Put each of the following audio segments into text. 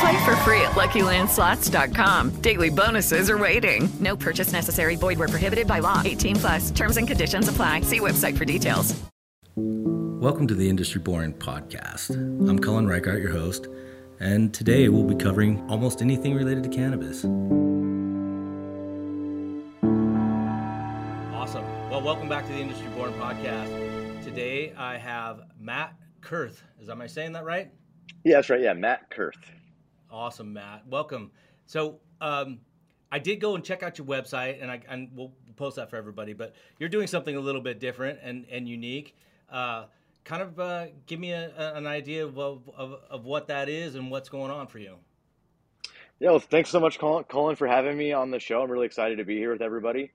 Play for free at LuckyLandSlots.com. Daily bonuses are waiting. No purchase necessary. Void where prohibited by law. 18 plus. Terms and conditions apply. See website for details. Welcome to the Industry Born Podcast. I'm Cullen Reichart, your host, and today we'll be covering almost anything related to cannabis. Awesome. Well, welcome back to the Industry Born podcast. Today I have Matt Kurth. Is am I saying that right? Yeah, that's right. Yeah, Matt Kurth. Awesome, Matt. Welcome. So, um, I did go and check out your website, and I and we'll post that for everybody. But you're doing something a little bit different and and unique. Uh, kind of uh, give me a, a, an idea of, of, of what that is and what's going on for you. Yeah, well, thanks so much, Cullen, Cullen, for having me on the show. I'm really excited to be here with everybody.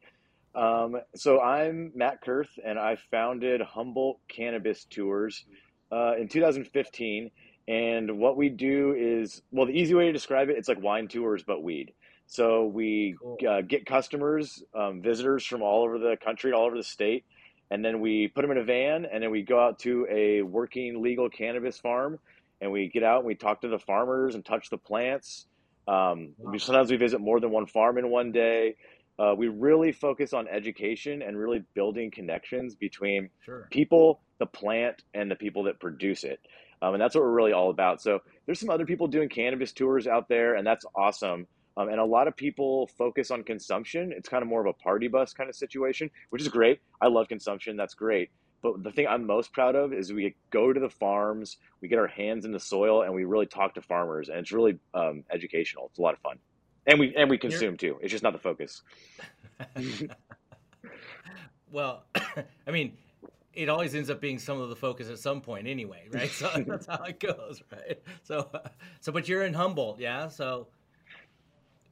Um, so I'm Matt Kurth, and I founded Humboldt Cannabis Tours uh, in 2015. And what we do is, well, the easy way to describe it, it's like wine tours but weed. So we cool. uh, get customers, um, visitors from all over the country, all over the state, and then we put them in a van, and then we go out to a working legal cannabis farm, and we get out and we talk to the farmers and touch the plants. Um, wow. we, sometimes we visit more than one farm in one day. Uh, we really focus on education and really building connections between sure. people, the plant, and the people that produce it. Um, and that's what we're really all about. So there's some other people doing cannabis tours out there, and that's awesome. Um, and a lot of people focus on consumption. It's kind of more of a party bus kind of situation, which is great. I love consumption. That's great. But the thing I'm most proud of is we go to the farms, we get our hands in the soil, and we really talk to farmers, and it's really um, educational. It's a lot of fun and we and we consume too. It's just not the focus. well, I mean, it always ends up being some of the focus at some point anyway, right? So that's how it goes, right? So, so but you're in Humboldt, yeah. So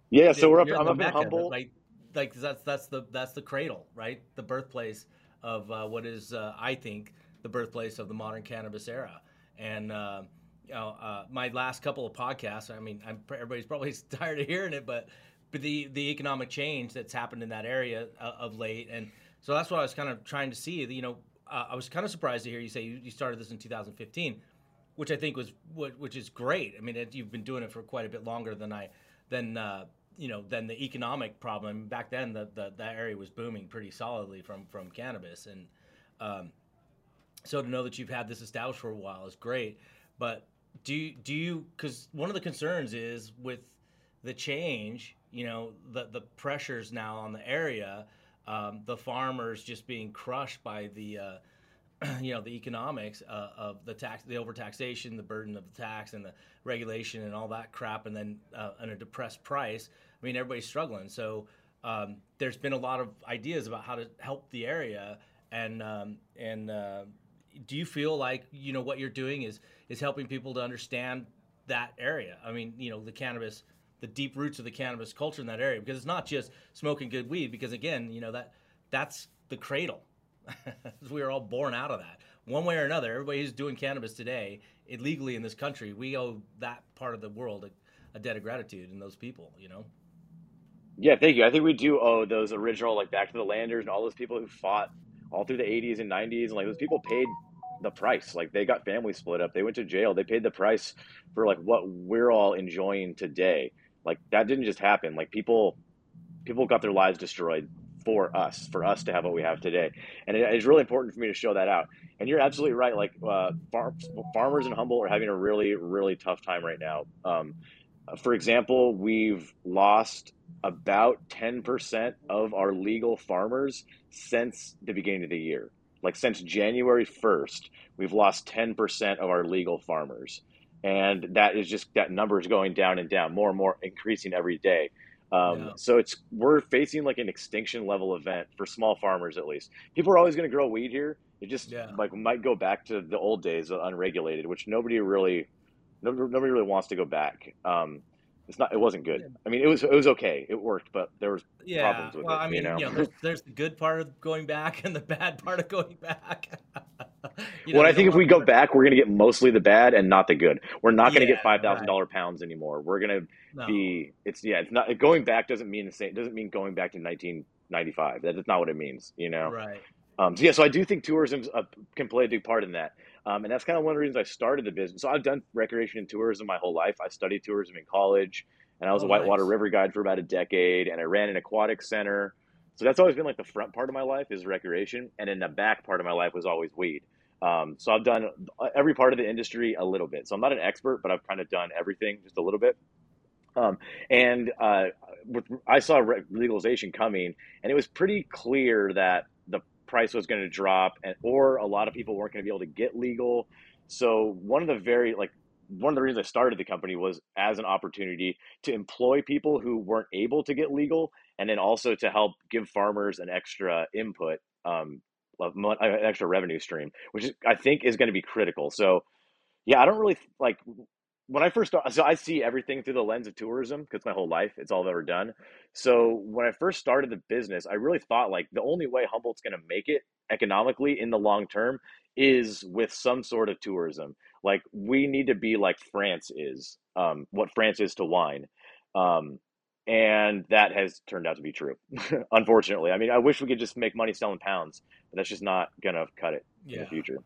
yeah, so we're up. I'm up Mecca, in Humboldt. Like, like that's that's the that's the cradle, right? The birthplace of uh, what is, uh, I think, the birthplace of the modern cannabis era, and. Uh, you know, uh, my last couple of podcasts. I mean, I'm, everybody's probably tired of hearing it, but but the the economic change that's happened in that area uh, of late, and so that's what I was kind of trying to see. You know, uh, I was kind of surprised to hear you say you, you, started this in 2015, which I think was which is great. I mean, it, you've been doing it for quite a bit longer than I than uh, you know than the economic problem. Back then, the, the that area was booming pretty solidly from from cannabis, and um, so to know that you've had this established for a while is great. But do you, do you because one of the concerns is with the change you know the the pressures now on the area um, the farmers just being crushed by the uh, you know the economics uh, of the tax the overtaxation the burden of the tax and the regulation and all that crap and then uh, and a depressed price. I mean everybody's struggling. So um, there's been a lot of ideas about how to help the area. And um, and uh, do you feel like you know what you're doing is is helping people to understand that area? I mean, you know, the cannabis, the deep roots of the cannabis culture in that area, because it's not just smoking good weed. Because again, you know that that's the cradle. we are all born out of that, one way or another. Everybody who's doing cannabis today, illegally in this country, we owe that part of the world a, a debt of gratitude and those people. You know. Yeah, thank you. I think we do owe those original, like Back to the Landers and all those people who fought all through the 80s and 90s, and like those people paid the price. Like they got family split up, they went to jail, they paid the price for like what we're all enjoying today. Like that didn't just happen. Like people, people got their lives destroyed for us, for us to have what we have today, and it, it's really important for me to show that out. And you're absolutely right. Like uh, far, farmers in Humboldt are having a really, really tough time right now. Um, for example, we've lost about 10% of our legal farmers since the beginning of the year. like since January 1st, we've lost 10% of our legal farmers. And that is just that number is going down and down, more and more increasing every day. Um, yeah. So it's we're facing like an extinction level event for small farmers at least. People are always going to grow weed here. It just yeah. like might go back to the old days of unregulated, which nobody really nobody, really wants to go back. Um, it's not it wasn't good. I mean, it was it was okay. It worked, but there was yeah. problems with well, it. I mean, you know, you know there's, there's, the good part of going back and the bad part of going back. you know, well, I think if we go back, we're going to get mostly the bad and not the good. We're not going to yeah, get five thousand dollar pounds anymore. We're going to no. be. It's yeah. It's not going back doesn't mean the same. Doesn't mean going back to nineteen ninety five. That's not what it means. You know. Right. Um, so yeah, so I do think tourism uh, can play a big part in that. Um, and that's kind of one of the reasons I started the business. So I've done recreation and tourism my whole life. I studied tourism in college, and I was oh, a whitewater nice. river guide for about a decade, and I ran an aquatic center. So that's always been like the front part of my life is recreation, and then the back part of my life was always weed. Um, so I've done uh, every part of the industry a little bit. So I'm not an expert, but I've kind of done everything just a little bit. Um, and uh, with, I saw legalization coming, and it was pretty clear that the price was going to drop, and or a lot of people weren't going to be able to get legal. So one of the very like one of the reasons I started the company was as an opportunity to employ people who weren't able to get legal, and then also to help give farmers an extra input, um, of an extra revenue stream, which is, I think is going to be critical. So, yeah, I don't really like when I first started, so I see everything through the lens of tourism because my whole life it's all I've ever done. So when I first started the business, I really thought like the only way Humboldt's going to make it economically in the long term is with some sort of tourism. Like we need to be like France is, um, what France is to wine. Um, and that has turned out to be true, unfortunately. I mean, I wish we could just make money selling pounds, but that's just not going to cut it yeah. in the future.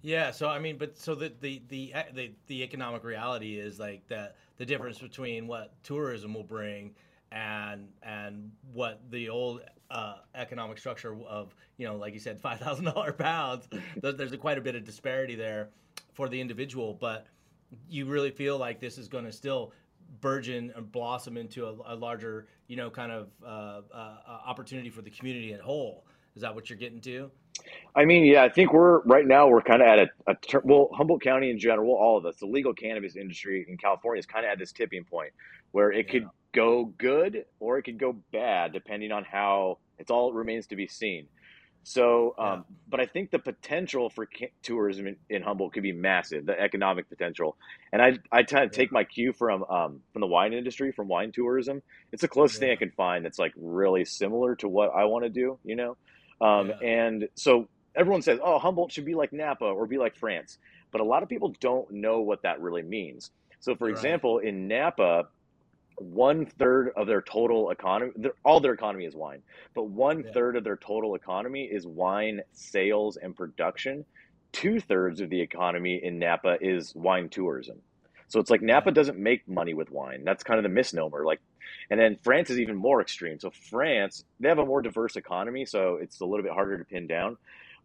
Yeah, so I mean, but so the, the the the the economic reality is like that the difference between what tourism will bring and and what the old uh, economic structure of you know, like you said, five thousand dollar pounds. There's a, quite a bit of disparity there for the individual, but you really feel like this is going to still burgeon and blossom into a, a larger, you know, kind of uh, uh, opportunity for the community at whole. Is that what you're getting to? I mean, yeah, I think we're right now we're kind of at a, a well, Humboldt County in general, all of us, the legal cannabis industry in California is kind of at this tipping point where it yeah. could go good or it could go bad depending on how it's all remains to be seen. So, um, yeah. but I think the potential for tourism in, in, Humboldt could be massive, the economic potential. And I, I tend to take my cue from, um, from the wine industry, from wine tourism. It's the closest yeah. thing I can find that's like really similar to what I want to do, you know? Um, yeah. And so everyone says, oh, Humboldt should be like Napa or be like France. But a lot of people don't know what that really means. So, for right. example, in Napa, one third of their total economy, all their economy is wine, but one yeah. third of their total economy is wine sales and production. Two thirds of the economy in Napa is wine tourism. So it's like Napa doesn't make money with wine. That's kind of the misnomer. Like, and then France is even more extreme. So France, they have a more diverse economy, so it's a little bit harder to pin down.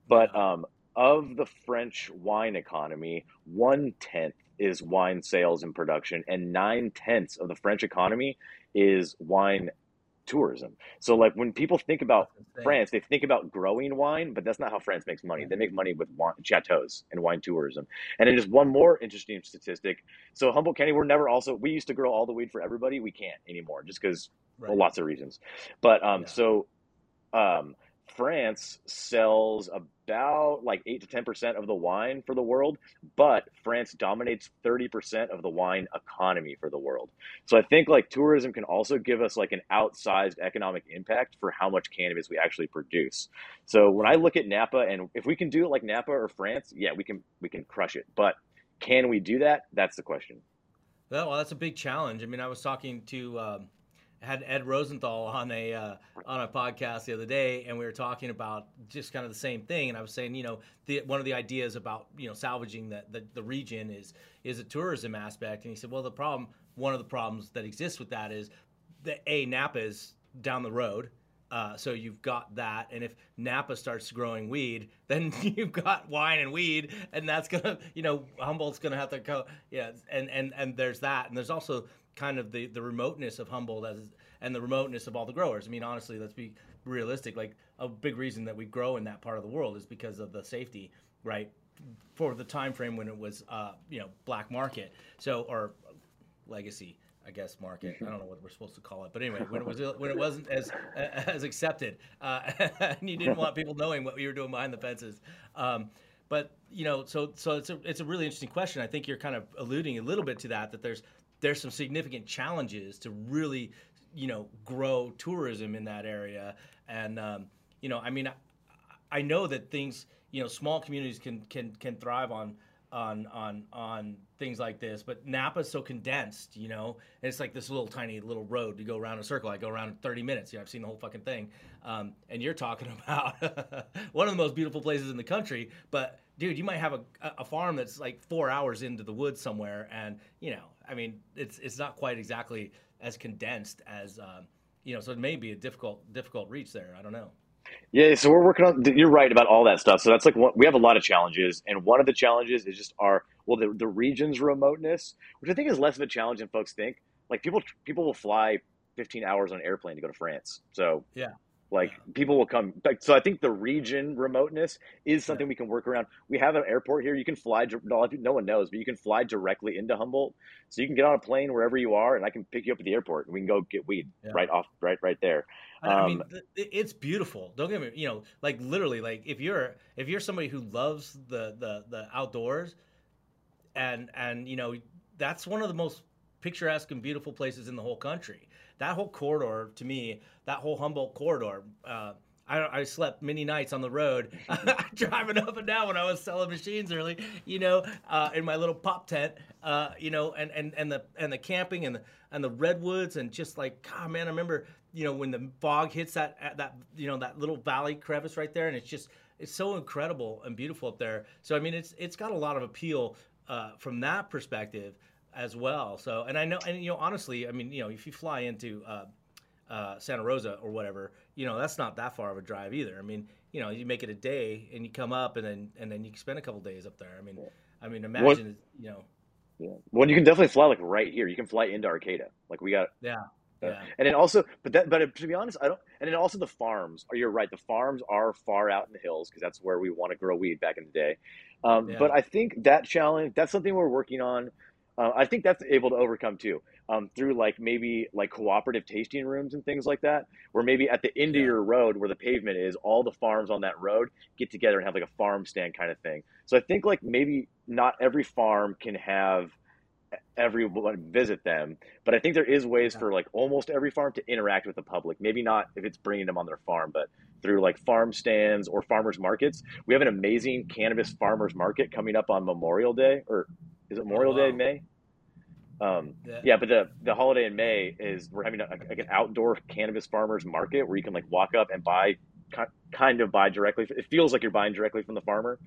But um, of the French wine economy, one tenth is wine sales and production, and nine tenths of the French economy is wine tourism. So like when people think about France, they think about growing wine, but that's not how France makes money. They make money with wine, chateaus and wine tourism. And then just one more interesting statistic. So Humboldt County, we're never also we used to grow all the weed for everybody. We can't anymore just because right. well, lots of reasons. But um, yeah. so um, France sells about like 8 to 10% of the wine for the world, but France dominates 30% of the wine economy for the world. So I think like tourism can also give us like an outsized economic impact for how much cannabis we actually produce. So when I look at Napa and if we can do it like Napa or France, yeah, we can we can crush it. But can we do that? That's the question. Well, that's a big challenge. I mean, I was talking to um had Ed Rosenthal on a uh, on a podcast the other day, and we were talking about just kind of the same thing. And I was saying, you know, the, one of the ideas about you know salvaging the, the, the region is is a tourism aspect. And he said, well, the problem, one of the problems that exists with that is that a Napa is down the road. Uh, so you've got that, and if Napa starts growing weed, then you've got wine and weed, and that's gonna, you know, Humboldt's gonna have to go, yeah, and and and there's that, and there's also kind of the, the remoteness of Humboldt as, and the remoteness of all the growers. I mean, honestly, let's be realistic. Like a big reason that we grow in that part of the world is because of the safety, right? For the time frame when it was, uh, you know, black market, so or legacy, I guess market. I don't know what we're supposed to call it, but anyway, when it was when it wasn't as as accepted, uh, and you didn't want people knowing what you were doing behind the fences. Um, but you know, so so it's a it's a really interesting question. I think you're kind of alluding a little bit to that that there's there's some significant challenges to really you know grow tourism in that area, and um, you know, I mean, I, I know that things you know small communities can can can thrive on on on on things like this but napa's so condensed you know and it's like this little tiny little road to go around a circle. I go around in 30 minutes you know i've seen the whole fucking thing. Um, and you're talking about one of the most beautiful places in the country but dude you might have a, a farm that's like four hours into the woods somewhere and you know i mean it's it's not quite exactly as condensed as um, you know so it may be a difficult difficult reach there i don't know yeah, so we're working on. You're right about all that stuff. So that's like one, we have a lot of challenges, and one of the challenges is just our well, the the region's remoteness, which I think is less of a challenge than folks think. Like people people will fly 15 hours on an airplane to go to France. So yeah, like yeah. people will come. So I think the region remoteness is something yeah. we can work around. We have an airport here. You can fly. No, one knows, but you can fly directly into Humboldt. So you can get on a plane wherever you are, and I can pick you up at the airport, and we can go get weed yeah. right off, right, right there. Um, I mean, um, it's beautiful. Don't get me. You know, like literally, like if you're if you're somebody who loves the the the outdoors, and and you know that's one of the most picturesque and beautiful places in the whole country that whole corridor to me, that whole Humboldt corridor. Uh, I, I, slept many nights on the road driving up and down when I was selling machines early, you know, uh, in my little pop tent, uh, you know, and, and, and the and the camping and the and the redwoods and just like, God, man, I remember, you know, when the fog hits that that you know that little valley crevice right there, and it's just it's so incredible and beautiful up there. So I mean, it's it's got a lot of appeal uh, from that perspective as well. So, and I know, and you know, honestly, I mean, you know, if you fly into uh, uh, Santa Rosa or whatever, you know, that's not that far of a drive either. I mean, you know, you make it a day and you come up and then and then you spend a couple days up there. I mean, I mean, imagine, you know. Yeah. Well, you can definitely fly like right here. You can fly into Arcata. Like we got. Yeah. Uh, yeah. And then also, but that, but to be honest, I don't. And then also the farms. Are you're right? The farms are far out in the hills because that's where we want to grow weed back in the day. Um, yeah. But I think that challenge, that's something we're working on uh, I think that's able to overcome too um, through like maybe like cooperative tasting rooms and things like that, where maybe at the end yeah. of your road where the pavement is, all the farms on that road get together and have like a farm stand kind of thing. So I think like maybe not every farm can have everyone visit them, but I think there is ways yeah. for like almost every farm to interact with the public. Maybe not if it's bringing them on their farm, but through like farm stands or farmers markets. We have an amazing cannabis farmers market coming up on Memorial Day or is it Memorial oh, wow. Day in May? Um, yeah. yeah. but the the holiday in May is we're having a, like an outdoor cannabis farmers market where you can like walk up and buy kind of buy directly. It feels like you're buying directly from the farmer.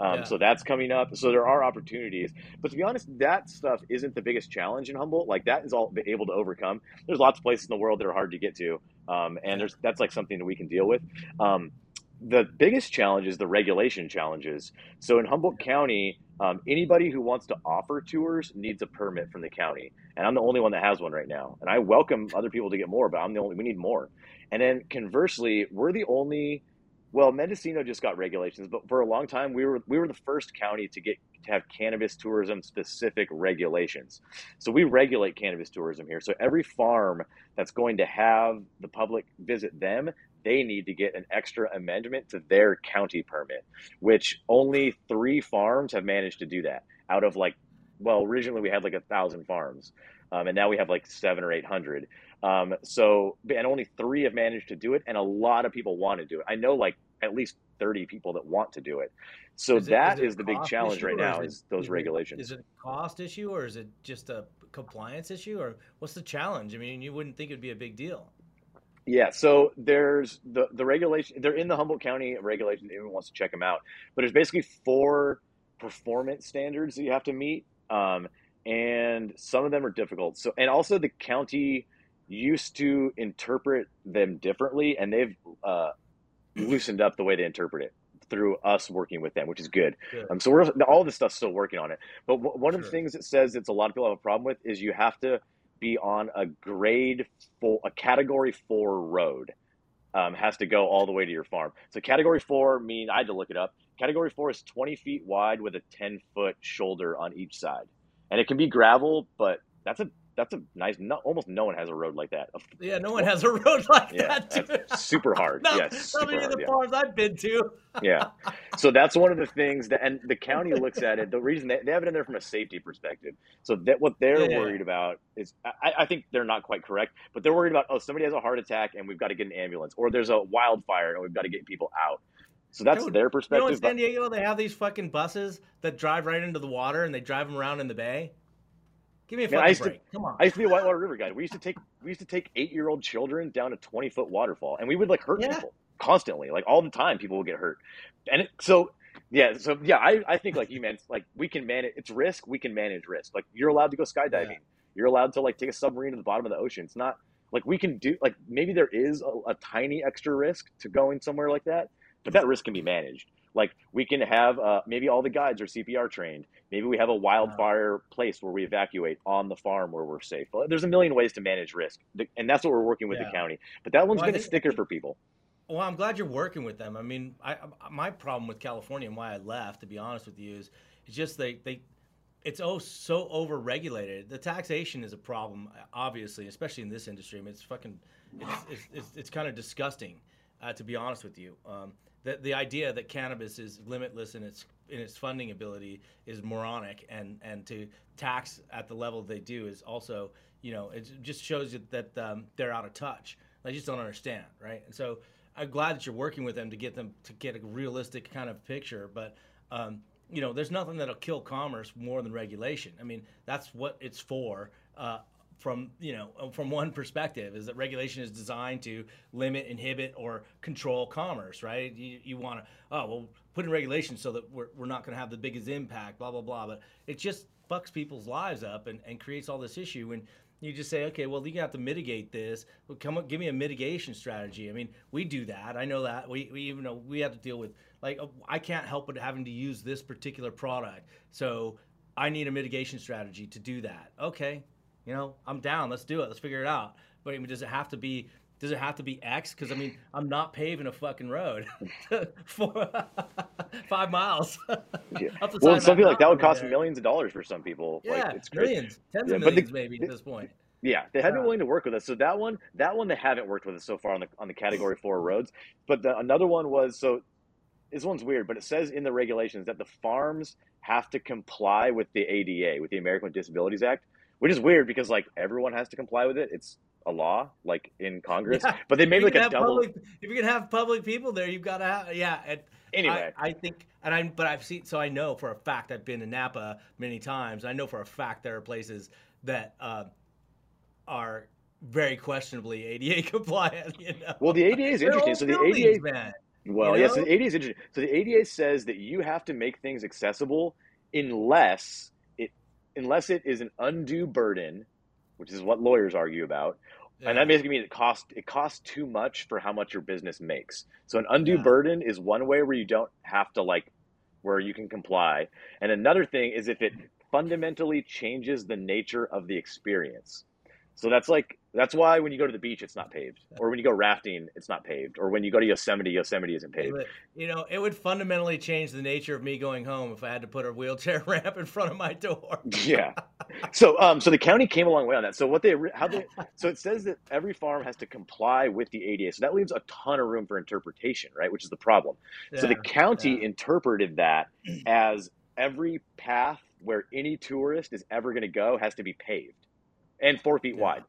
Um, yeah. So that's coming up. So there are opportunities. But to be honest, that stuff isn't the biggest challenge in Humboldt. Like that is all able to overcome. There's lots of places in the world that are hard to get to, um, and there's that's like something that we can deal with. Um, the biggest challenge is the regulation challenges. So in Humboldt County, um, anybody who wants to offer tours needs a permit from the county, and I'm the only one that has one right now. And I welcome other people to get more, but I'm the only. We need more. And then conversely, we're the only. Well, Mendocino just got regulations, but for a long time we were we were the first county to get to have cannabis tourism specific regulations. So we regulate cannabis tourism here. So every farm that's going to have the public visit them, they need to get an extra amendment to their county permit, which only three farms have managed to do that out of like, well, originally we had like a thousand farms, um, and now we have like seven or eight hundred. Um, so, and only three have managed to do it, and a lot of people want to do it. I know like at least 30 people that want to do it. So is it, that is, is the big challenge right now is, those is regulations. Is it a cost issue or is it just a compliance issue or what's the challenge? I mean, you wouldn't think it'd be a big deal. Yeah, so there's the the regulation. They're in the Humboldt County regulation. Anyone wants to check them out, but there's basically four performance standards that you have to meet, um, and some of them are difficult. So, and also the county used to interpret them differently, and they've uh, loosened up the way they interpret it through us working with them, which is good. good. Um, so we're all this stuff's still working on it. But w- one sure. of the things it says that a lot of people have a problem with is you have to be on a grade four, a category four road. um, has to go all the way to your farm. So category four mean I had to look it up. Category four is 20 feet wide with a 10 foot shoulder on each side, and it can be gravel, but that's a that's a nice. No, almost no one has a road like that. Yeah, no one has a road like Yeah, that. Dude. super hard. no, yeah, not super many of hard. the yeah. farms I've been to. yeah. So that's one of the things that, and the county looks at it. The reason they, they have it in there from a safety perspective. So that what they're Yeah, yeah, worried about is, I, I think they're not quite correct, but they're worried about, oh, somebody has a heart attack and we've got to get an ambulance, or there's a wildfire and we've got to get people out. So that's Dude, their You know, perspective. in San Diego, they have these fucking buses that drive right into the water and they drive them around in the bay. Give me a Man, I fucking used to- Come on. I used to be a whitewater river guide. We used to take we used to take eight year old children down a twenty foot waterfall, and we would like hurt Yeah. people constantly, like all the time. People would get hurt, and it, so yeah, so yeah, I, I think like you meant like we can manage. It's risk. We can manage risk. Like you're allowed to go skydiving. Yeah. You're allowed to like take a submarine to the bottom of the ocean. It's not like we can do like maybe there is a, a tiny extra risk to going somewhere like that, but that risk can be managed. Like we can have uh, maybe all the guides are CPR trained. Maybe we have a wildfire place where we evacuate on the farm where we're safe. There's a million ways to manage risk, and that's what we're working with Yeah. the county. But that one's Well, been a think- sticker for people. Well, I'm glad you're working with them. I mean, I, my problem with California and why I left, to be honest with you, is it's just they they it's oh so over regulated. The taxation is a problem, obviously, especially in this industry. I mean, it's fucking it's it's it's, it's kind of disgusting, uh, to be honest with you. Um, the the idea that cannabis is limitless in its in its funding ability is moronic, and and to tax at the level they do is also you know it just shows you that um, they're out of touch. I just don't understand, right? And so I'm glad that you're working with them to get them to get a realistic kind of picture. But um, you know, there's nothing that'll kill commerce more than regulation. I mean, that's what it's for. Uh, from you know, uh, from one perspective, is that regulation is designed to limit, inhibit, or control commerce, right? You, you want to, oh well, put in regulations so that we're, we're not going to have the biggest impact, blah blah blah. But it just fucks people's lives up and, and creates all this issue and you just say, okay, well, you have to mitigate this. Well, come up, give me a mitigation strategy. I mean, we do that. I know that. We, we even know we have to deal with like uh, I can't help but having to use this particular product. So I need a mitigation strategy to do that. Okay, you know, I'm down. Let's do it. Let's figure it out. But I mean, does it have to be? Does it have to be X? Because I mean, I'm not paving a fucking road for five miles. Yeah. Well, something like that would cost there. Uh, millions of dollars for some people. Yeah, like, it's crazy. millions, tens Yeah, of but the- millions, maybe at this point. Yeah, they have been uh, willing to work with us. So that one, that one, they haven't worked with us so far on the on the category four roads. But the, another one was so. This one's weird, but it says in the regulations that the farms have to comply with the ADA, with the American with Disabilities Act, which is weird because like everyone has to comply with it. It's a law, like in Congress. Yeah. But they made like a double. Public, if you can have public people there, you've got to have yeah. And Anyway. I, I think, and I but I've seen, so I know for a fact I've been to Napa many times. I know for a fact there are places that uh, are very questionably ADA compliant. You know? Well, the ADA is interesting. So the ADA, man. Well, You yes, know? the ADA is interesting. So the ADA says that you have to make things accessible unless unless it is an undue burden, which is what lawyers argue about. And that basically means it costs it costs too much for how much your business makes. So an undue Yeah. burden is one way where you don't have to like where you can comply. And another thing is if it fundamentally changes the nature of the experience. So that's like that's why when you go to the beach it's not paved. Or when you go rafting it's not paved. Or when you go to Yosemite, Yosemite isn't paved. would- you know, it would fundamentally change the nature of me going home if I had to put a wheelchair ramp in front of my door. yeah. So, um, so the county came a long way on that. So what they, how they, so it says that every farm has to comply with the ADA. So that leaves a ton of room for interpretation, right? Which is the problem. so the county yeah. interpreted that as every path where any tourist is ever going to go has to be paved and four feet Yeah. wide.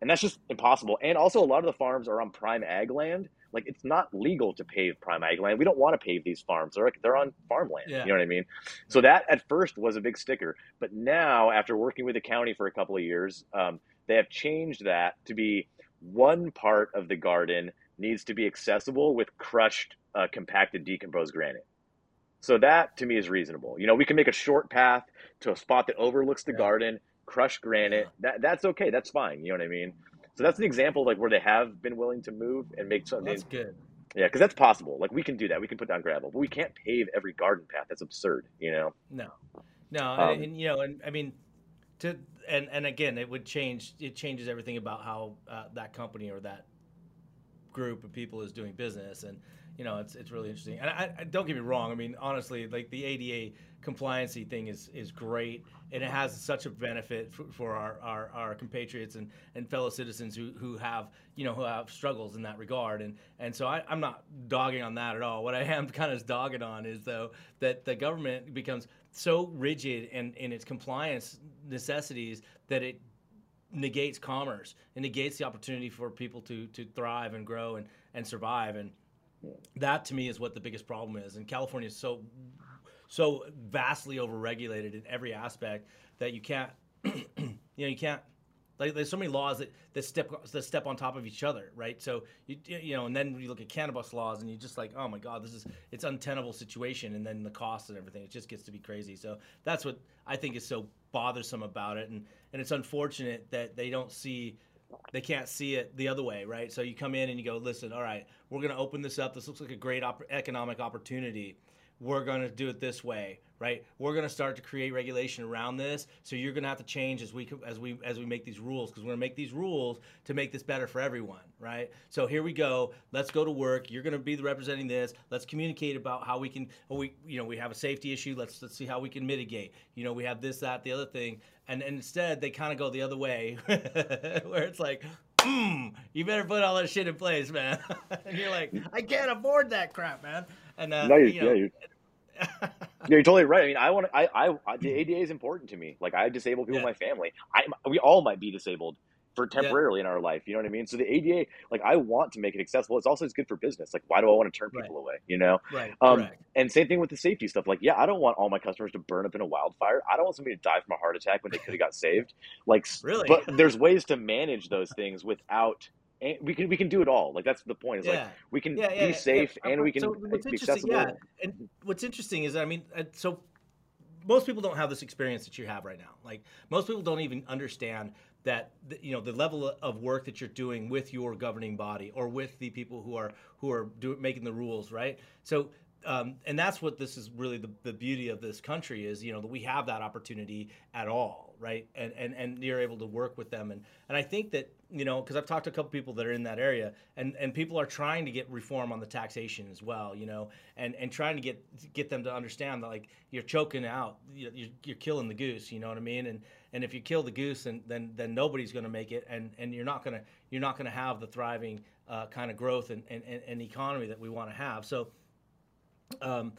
And that's just impossible. And also, a lot of the farms are on prime ag land. Like it's not legal to pave prime ag land. We don't want to pave these farms. They're they're on farmland. Yeah. You know what I mean? So that at first was a big sticker, but now after working with the county for a couple of years, um, they have changed that to be one part of the garden needs to be accessible with crushed, uh, compacted, decomposed granite. So that to me is reasonable. You know, we can make a short path to a spot that overlooks the Yeah. garden, crush granite. That that's okay. That's fine. You know what I mean? So that's an example like where they have been willing to move and make something. That's good. Yeah, because that's possible. Like we can do that. We can put down gravel, but we can't pave every garden path. That's absurd. You know? No, no, Um, and, and, you know, and I mean, to and and again, it would change. It changes everything about how uh, that company or that group of people is doing business, and you know it's it's really interesting. And I, I, don't get me wrong. I mean, honestly, like the ADA compliancy thing is is great, and it has such a benefit for, for our, our, our compatriots and, and fellow citizens who, who have you know who have struggles in that regard. And and so I, I'm not dogging on that at all. What I am kind of dogging on is though that the government becomes so rigid in, in its compliance necessities that it negates commerce and negates the opportunity for people to to thrive and grow and, and survive and that to me is what the biggest problem is and california is so so vastly overregulated in every aspect that you can't you know you can't like there's so many laws that, that step that step on top of each other, right? So you you know, and then you look at cannabis laws, and you're just like, oh my god, this is it's untenable situation, and then the costs and everything, it just gets to be crazy. So that's what I think is so bothersome about it, and and it's unfortunate that they don't see they can't see it the other way, right? So you come in and you go, listen, all right, we're going to open this up. This looks like a great op- economic opportunity we're going to do it this way right? We're going to start to create regulation around this so you're going to have to change as we as we as we make these rules because we're going to make these rules to make this better for everyone right? So here we go. Let's go to work. You're going to be representing this. Let's communicate about how we can oh, we you know we have a safety issue. Let's let's see how we can mitigate. You know we have this that the other thing. And, and instead they kind of go the other way where it's like mm, you better put all that shit in place man. And you're like i can't afford that crap man. And uh, no, you're, you know, yeah, you're, yeah, you're totally right. I mean, I want to. I, I, the ADA is important to me. Like, I disable people Yeah. in my family. I, we all might be disabled for temporarily in our life. You know what I mean? So the ADA, like, I want to make it accessible. It's also it's good for business. Like, why do I want to turn Right. people away? You know? right Um, correct and same thing with the safety stuff. Like, yeah, I don't want all my customers to burn up in a wildfire. I don't want somebody to die from a heart attack when they could have got saved. Like, Really? But there's ways to manage those things without. And we can we can do it all. Like that's the point. Is yeah like we can yeah, yeah, be safe and we can So what's be accessible. yeah, and what's interesting is, I mean, uh, so most people don't have this experience that you have right now. Like most people don't even understand that you know the level of work that you're doing with your governing body or with the people who are who are do, making the rules, right? So. Um, and that's what this is really the, the beauty of this country is you know that we have that opportunity at all right? And and and you're able to work with them. And and I think that you know because I've talked to a couple people that are in that area and and people are trying to get reform on the taxation as well you know and and trying to get get them to understand that like you're choking out you're, you're, killing the goose you know what I mean? And and if you kill the goose and then then nobody's going to make it and and you're not going to you're not going to have the thriving uh, kind of growth and, and, and, and economy that we want to have. So um,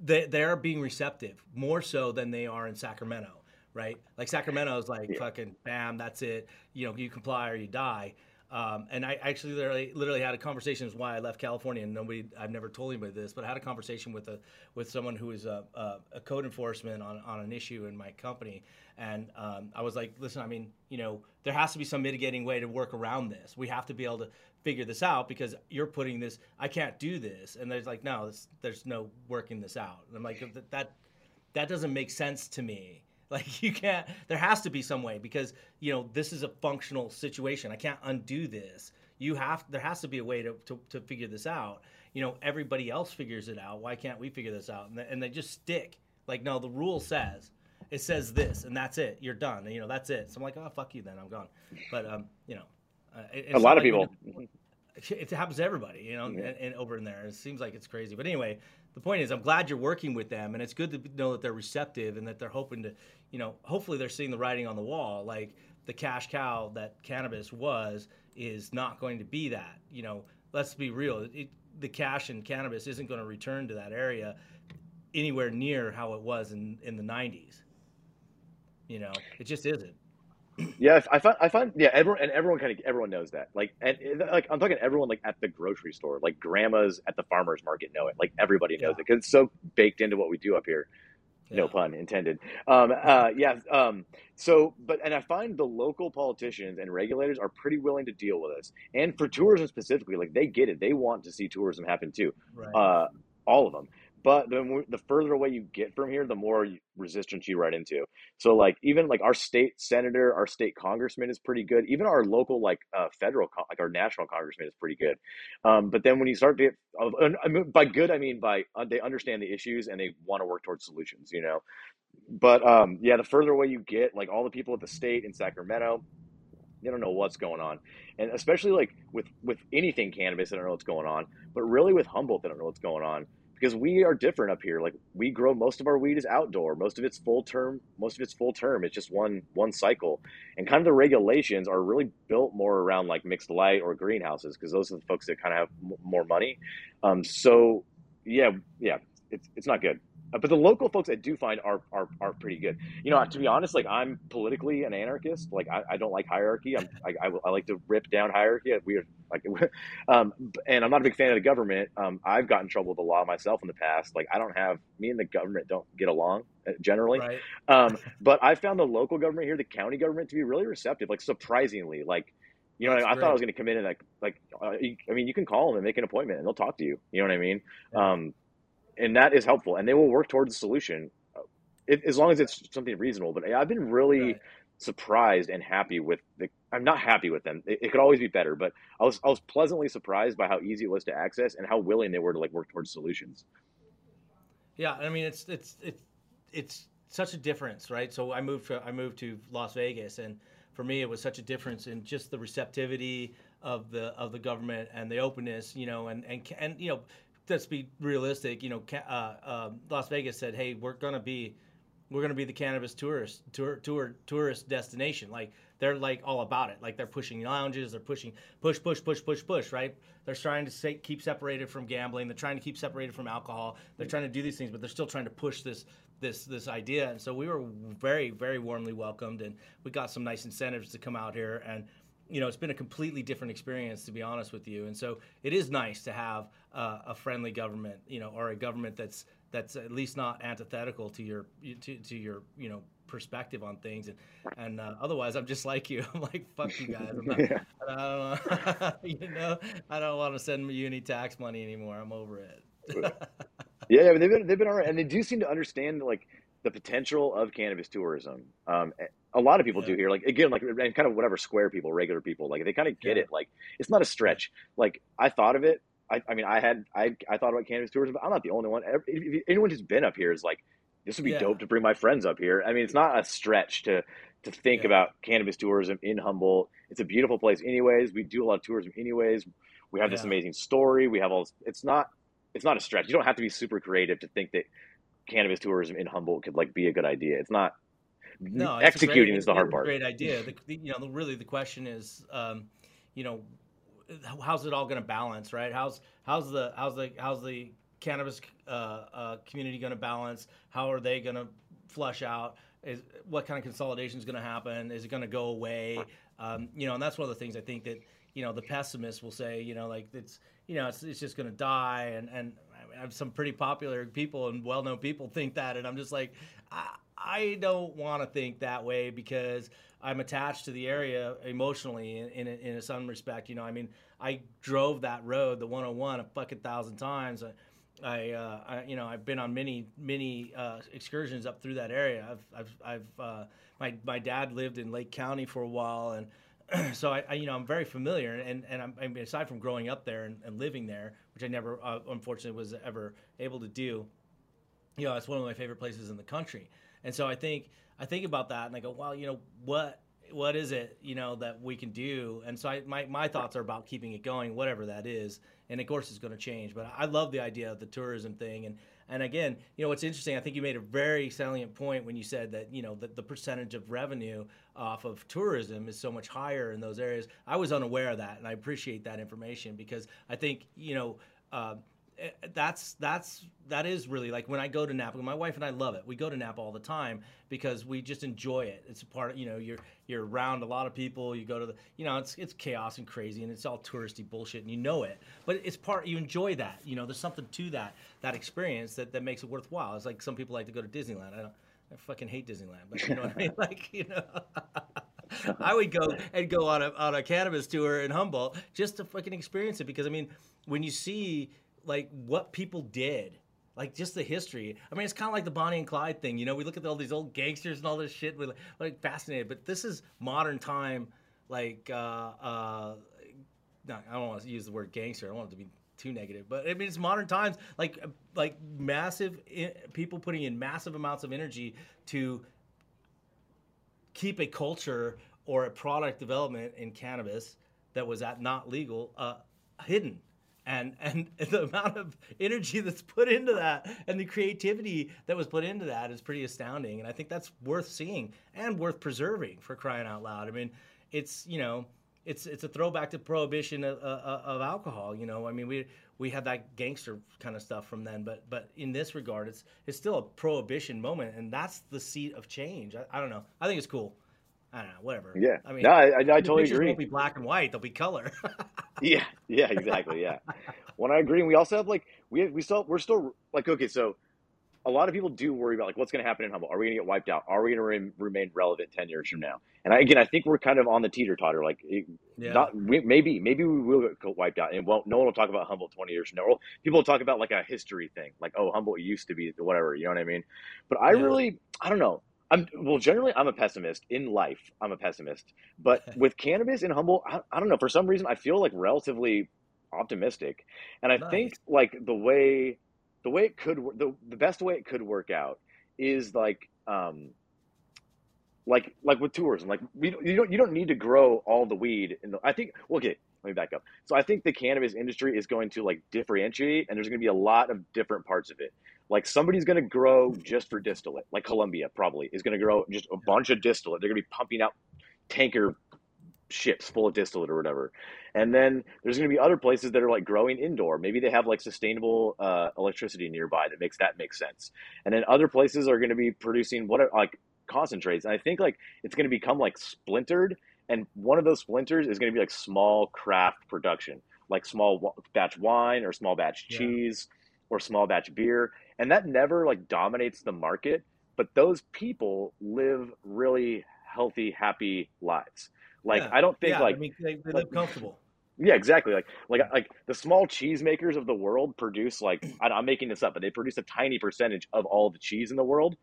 they they are being receptive more so than they are in Sacramento, right? Like Sacramento is like fucking bam, that's it. You know, you comply or you die. Um, and I actually literally, literally had a conversation. Is why I left California, and nobody, I've never told anybody this, but I had a conversation with a with someone who is a, a, a code enforcement on, on an issue in my company, and um, I was like, listen, I mean, you know, there has to be some mitigating way to work around this. We have to be able to figure this out because you're putting this. I can't do this, and there's like, no, this, there's no working this out. And I'm like, that that that doesn't make sense to me. Like you can't. There has to be some way because you know this is a functional situation. I can't undo this. You have. There has to be a way to to, to figure this out. You know, everybody else figures it out. Why can't we figure this out? And they, and they just stick. Like no, the rule says it says this, and that's it. You're done. And, you know, that's it. So I'm like, oh fuck you, then I'm gone. But um, you know, uh, it- A lot of like people. it happens to everybody, you know, Yeah. and, and over in there. It seems like it's crazy. But anyway, the point is, I'm glad you're working with them, and it's good to know that they're receptive and that they're hoping to, you know, hopefully they're seeing the writing on the wall. Like the cash cow that cannabis was is not going to be that. You know, let's be real. It, the cash in cannabis isn't going to return to that area anywhere near how it was in, in the 90s. You know, it just isn't. Yeah, I find, I find, yeah, everyone and everyone kind of everyone knows that. Like, and like I'm talking everyone like at the grocery store, like grandmas at the farmers market know it. Like everybody knows Yeah. it because it's so baked into what we do up here. No pun intended. Um, uh, yeah. Um, so, but and I find the local politicians and regulators are pretty willing to deal with this, and for tourism specifically, like they get it. They want to see tourism happen too. Right. Uh, all of them. But the, the further away you get from here, the more resistance you run into. So, like even like our state senator, our state congressman is pretty good. Even our local like uh, federal, like our national congressman is pretty good. Um, but then when you start to get, uh, by good, I mean by uh, they understand the issues and they want to work towards solutions. You know. But um, yeah, the further away you get, like all the people at the state in Sacramento, they don't know what's going on, and especially like with with anything cannabis, they don't know what's going on. But really with Humboldt, they don't know what's going on because we are different up here. Like we grow most of our weed is outdoor. Most of it's full term. Most of it's full term. It's just one one cycle, and kind of the regulations are really built more around like mixed light or greenhouses because those are the folks that kind of have more money. Um, so yeah, yeah, it's it's not good. Uh, but the local folks I do find are, are are pretty good. You know, to be honest, like I'm politically an anarchist. Like I, I don't like hierarchy. I'm, I, I, I like to rip down hierarchy. We are like, um, and I'm not a big fan of the government. Um, I've gotten in trouble with the law myself in the past. Like I don't have me and the government don't get along uh, generally. Right. Um, but I found the local government here, the county government, to be really receptive. Like surprisingly, like you know, That's I thought I was going to come in and like, like, uh, you, I mean, you can call them and make an appointment, and they'll talk to you. You know what I mean? Um, and that is helpful, and they will work towards a solution, uh, as long as it's something reasonable. But I've been really Right. surprised and happy with the. I'm not happy with them. It, it could always be better, but I was I was pleasantly surprised by how easy it was to access and how willing they were to like work towards solutions. Yeah, I mean it's it's it's it's such a difference, right? So I moved to I moved to Las Vegas, and for me it was such a difference in just the receptivity of the of the government and the openness, you know, and and and you know, let's be realistic, you know, uh, uh, Las Vegas said, hey, we're gonna be we're to be the cannabis tourist tour tour tourist destination. Like they're like all about it. Like they're pushing lounges they're pushing push push push push push right? They're trying to keep separated from gambling they're trying to keep separated from alcohol they're trying to do these things but they're still trying to push this this this idea. And so we were very very warmly welcomed and we got some nice incentives to come out here. And you know, it's been a completely different experience, to be honest with you. And so it is nice to have uh, a friendly government, you know, or a government that's that's at least not antithetical to your to, to your you know perspective on things. And and uh, otherwise, I'm just like you. I'm like, fuck you guys. I'm not, Yeah. I don't know. you know, I don't want to send you any tax money anymore. I'm over it. Yeah, yeah, but they've been they've been all right, and they do seem to understand like the potential of cannabis tourism. Um, a lot of people do here, like again, like and kind of whatever square people, regular people, like they kind of get Yeah. it. Like it's not a stretch. Like I thought of it. I, I mean, I had I I thought about cannabis tourism, but I'm not the only one. If- if Anyone who's been up here is like, this would be Yeah. dope to bring my friends up here. I mean, it's not a stretch to to think Yeah. about cannabis tourism in Humboldt. It's a beautiful place, anyways. We do a lot of tourism, anyways. We have this amazing story. We have all. This, it's not it's not a stretch. You don't have to be super creative to think that cannabis tourism in Humboldt could like be a good idea. It's not. No, executing great- is the hard part. Great idea. The, the, you know, the, really the question is, um, you know, how's it all going to balance, right? How's how's the how's the how's the cannabis uh, uh, community going to balance? How are they going to flush out? Is what kind of consolidation is going to happen? Is it going to go away? Um, you know, and that's one of the things I think that you know the pessimists will say. You know, like it's you know it's, it's just going to die, and and some pretty popular people and well-known people think that, and I'm just like, I, I don't want to think that way because I'm attached to the area emotionally in, in, in some respect. You know, I mean, I drove that road, the 101, a fucking thousand times. I, I, uh, I you know, I've been on many, many uh, excursions up through that area. I've, I've, I've uh, my, my dad lived in Lake County for a while, and so I, I, you know, I'm very familiar. And, and I'm, I mean, aside from growing up there and, and living there, which I never, uh, unfortunately, was ever able to do, you know, it's one of my favorite places in the country. And so I think I think about that and I go, well, you know, what what is it, you know, that we can do? And so I, my my thoughts are about keeping it going, whatever that is. And of course, it's going to change. But I love the idea of the tourism thing. And and again, you know, what's interesting, I think you made a very salient point when you said that, you know, that the percentage of revenue off of tourism is so much higher in those areas. I was unaware of that, and I appreciate that information because I think, you know. Uh, Uh, that's that's that is really like when I go to Napa. My wife and I love it. We go to Napa all the time because we just enjoy it. It's a part. of You know, you're you're around a lot of people. You go to the. You know, it's it's chaos and crazy, and it's all touristy bullshit, and you know it. But it's part. You enjoy that. You know, there's something to that that experience that that makes it worthwhile. It's like some people like to go to Disneyland. I don't. I fucking hate Disneyland, but you know what I mean. Like you know. I would go and go on a on a cannabis tour in Humboldt just to fucking experience it because I mean when you see like what people did like just the history. I mean, it's kind of like the Bonnie and Clyde thing. You know, we look at all these old gangsters and all this shit. We're like, fascinated, but this is modern time. Like, uh, uh, I don't want to use the word gangster. I don't want it to be too negative, but I mean, it's modern times. Like, like massive i- people putting in massive amounts of energy to keep a culture or a product development in cannabis that was at not legal uh, hidden and and the amount of energy that's put into that and the creativity that was put into that is pretty astounding and i think that's worth seeing and worth preserving for crying out loud i mean it's you know it's it's a throwback to prohibition of, of, of alcohol you know i mean we we had that gangster kind of stuff from then but but in this regard it's it's still a prohibition moment and that's the seat of change i, I don't know i think it's cool I don't know, whatever. Yeah. I mean, no, I, I, totally agree. Won't be black and white; they'll be color. yeah, yeah, exactly. Yeah. when I agree, and we also have like we have, we still we're still like okay, so a lot of people do worry about like what's going to happen in Humboldt. Are we going to get wiped out? Are we going to re- remain relevant ten years from now? And I, again, I think we're kind of on the teeter totter. Like, it, Yeah. not we, maybe maybe we will get wiped out, and won't. No one will talk about Humboldt twenty years from now. Well, people will talk about like a history thing, like oh, Humboldt used to be whatever. You know what I mean? But I Yeah. really, I don't know. I'm well. Generally, I'm a pessimist in life. I'm a pessimist, but with cannabis in Humboldt, I, I don't know. For some reason, I feel like relatively optimistic, and I think like the way the way it could the the best way it could work out is like um like like with tourism. Like we you don't you don't need to grow all the weed in the. I think well, okay. Let me back up. So I think the cannabis industry is going to like differentiate, and there's going to be a lot of different parts of it. Like somebody's going to grow just for distillate, like Colombia probably is going to grow just a bunch of distillate. They're going to be pumping out tanker ships full of distillate or whatever. And then there's going to be other places that are like growing indoor. Maybe they have like sustainable uh, electricity nearby that makes that make sense. And then other places are going to be producing what are like concentrates. And I think like it's going to become like splintered. And one of those splinters is going to be like small craft production, like small batch wine or small batch Yeah. cheese or small batch beer. And that never like dominates the market. But those people live really healthy, happy lives. Like Yeah. I don't think yeah, like I mean, they, they like- live comfortable. yeah, exactly. Like like like the small cheese makers of the world produce like I'm making this up, but they produce a tiny percentage of all the cheese in the world.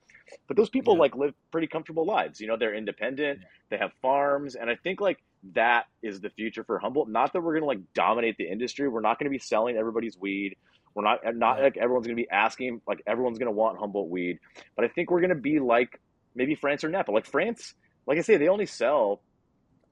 But those people Yeah. like live pretty comfortable lives. You know, they're independent. They have farms, and I think like that is the future for Humboldt. Not that we're gonna like dominate the industry. We're not gonna be selling everybody's weed. We're not not like everyone's gonna be asking like everyone's gonna want Humboldt weed. But I think we're gonna be like maybe France or Napa. Like France, like I say, they only sell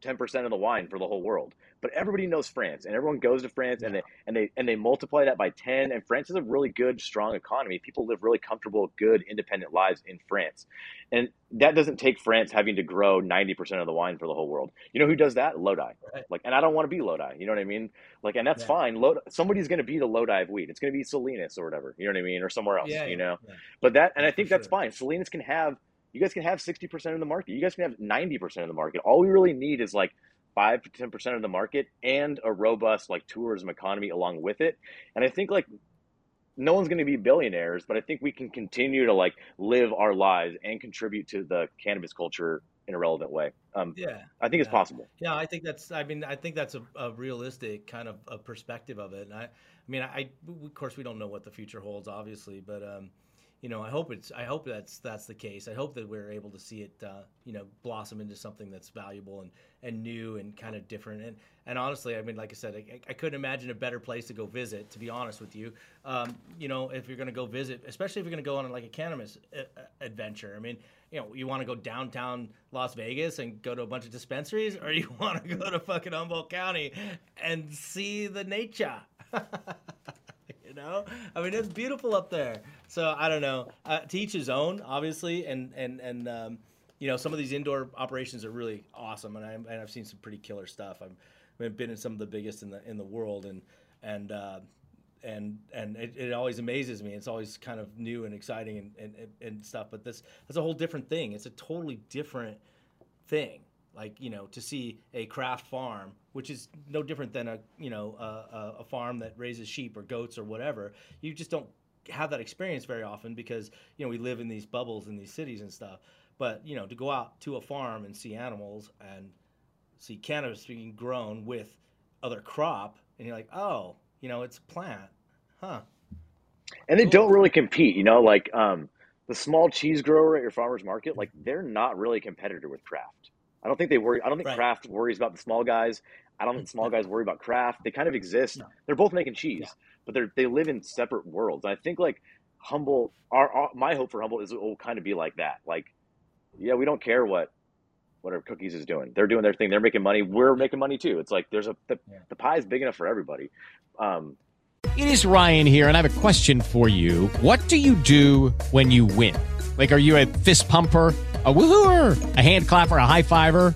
ten percent of the wine for the whole world. But everybody knows France, and everyone goes to France, and they and they and they multiply that by ten. And France is a really good, strong economy. People live really comfortable, good, independent lives in France, and that doesn't take France having to grow ninety percent of the wine for the whole world. You know who does that? Lodi. Right. Like, and I don't want to be Lodi. You know what I mean? Like, and that's Yeah. fine. Lodi, somebody's going to be the Lodi of weed. It's going to be Salinas or whatever. You know what I mean? Or somewhere else. Yeah, you yeah, know. yeah. But that, and Yeah, I think for that's sure. fine. Salinas can have, you guys can have 60% of the market. You guys can have 90% of the market. All we really need is like 5 to 10% of the market and a robust like tourism economy along with it. And I think like no one's going to be billionaires, but I think we can continue to like live our lives and contribute to the cannabis culture in a relevant way. Um, Yeah. I think it's possible. Yeah, I think that's. I mean, I think that's a, a realistic kind of a perspective of it. And I, I mean, I, of course, we don't know what the future holds, obviously, but um, you know, I hope it's. I hope that's that's the case. I hope that we're able to see it, uh, you know, blossom into something that's valuable and and new and kind of different. And and honestly, I mean, like I said, I, I couldn't imagine a better place to go visit. To be honest with you, um, you know, if you're going to go visit, especially if you're going to go on like a cannabis uh, uh, adventure. I mean, you know, you want to go downtown Las Vegas and go to a bunch of dispensaries, or you want to go to fucking Humboldt County and see the nature. you know, I mean, it's beautiful up there. So I don't know. Uh, to each his own, obviously, and and and um, you know, some of these indoor operations are really awesome, and, I, and I've seen some pretty killer stuff. I've, I've been in some of the biggest in the in the world, and and uh, and and it, it always amazes me. It's always kind of new and exciting and, and, and- stuff. But this that's a whole different thing. It's a totally different thing. Like you know, to see a craft farm, which is no different than a you know a, a, farm that raises sheep or goats or whatever. You just don't have that experience very often because you know we live in these bubbles in these cities and stuff. But you know, to go out to a farm and see animals and see cannabis being grown with other crop, and you're like, oh, you know, it's a plant, huh? and they Cool. don't really compete you know like um the small cheese grower at your farmers market like they're not really a competitor with craft i don't think they worry i don't think Right. craft worries about the small guys i don't think small guys worry about craft they kind of exist No. they're both making cheese Yeah. but they're they live in separate worlds and i think like Humboldt our, our my hope for Humboldt is it will kind of be like that like yeah we don't care what whatever Cookies is doing. They're doing their thing. They're making money. We're making money too. It's like there's a the, Yeah. the pie is big enough for everybody. Um, It is Ryan here, and I have a question for you. What do you do when you win? Like, are you a fist pumper? A woohooer, a hand clapper, a high fiver.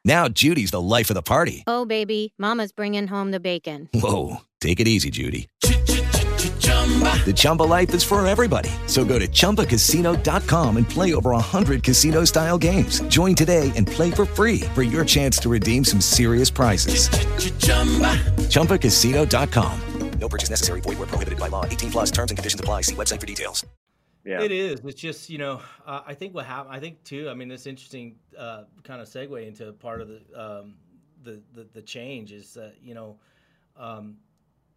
Now Judy's the life of the party. Oh, baby, Mama's bringing home the bacon. Whoa, take it easy, Judy. The Chumba life is for everybody. So go to ChumbaCasino.com and play over 100 casino-style games. Join today and play for free for your chance to redeem some serious prizes. ChumbaCasino.com. No purchase necessary. Void were prohibited by law. 18 plus terms and conditions apply. See website for details. yeah, It is. It's just you know. Uh, I think what happened. I think too. I mean, this interesting uh, kind of segue into part of the um, the, the the change is that you know, um,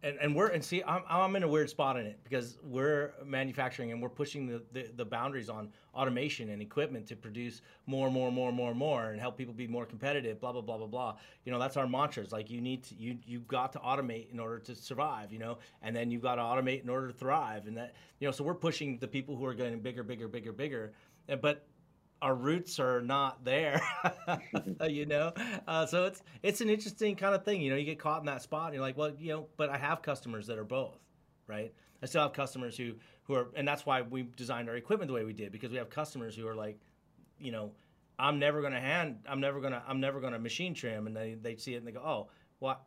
and and we're and see, I'm I'm in a weird spot in it because we're manufacturing and we're pushing the, the the boundaries on automation and equipment to produce more, more, more, more, more, and help people be more competitive. Blah blah blah blah blah. You know, that's our mantras. Like you need to you you've got to automate in order to survive. You know, and then you've got to automate in order to thrive. And that you know, so we're pushing the people who are getting bigger, bigger, bigger, bigger. But our roots are not there, you know. Uh, so it's it's an interesting kind of thing. You know, you get caught in that spot, and you're like, well, you know, but I have customers that are both, right? I still have customers who who are, and that's why we designed our equipment the way we did because we have customers who are like, you know, I'm never gonna hand, I'm never gonna, I'm never gonna machine trim, and they they see it and they go, oh, well,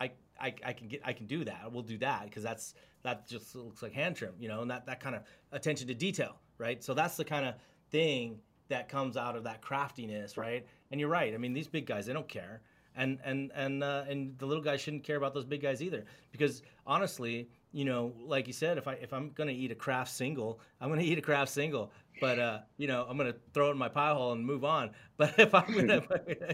I, I, I can get I can do that. We'll do that because that's that just looks like hand trim, you know, and that that kind of attention to detail, right? So that's the kind of thing that comes out of that craftiness, right? And you're right. I mean, these big guys they don't care, and and and uh, and the little guys shouldn't care about those big guys either, because honestly, you know, like you said, if I if I'm gonna eat a Kraft single, I'm gonna eat a Kraft single. But uh, you know, I'm gonna throw it in my pie hole and move on. But if I'm gonna,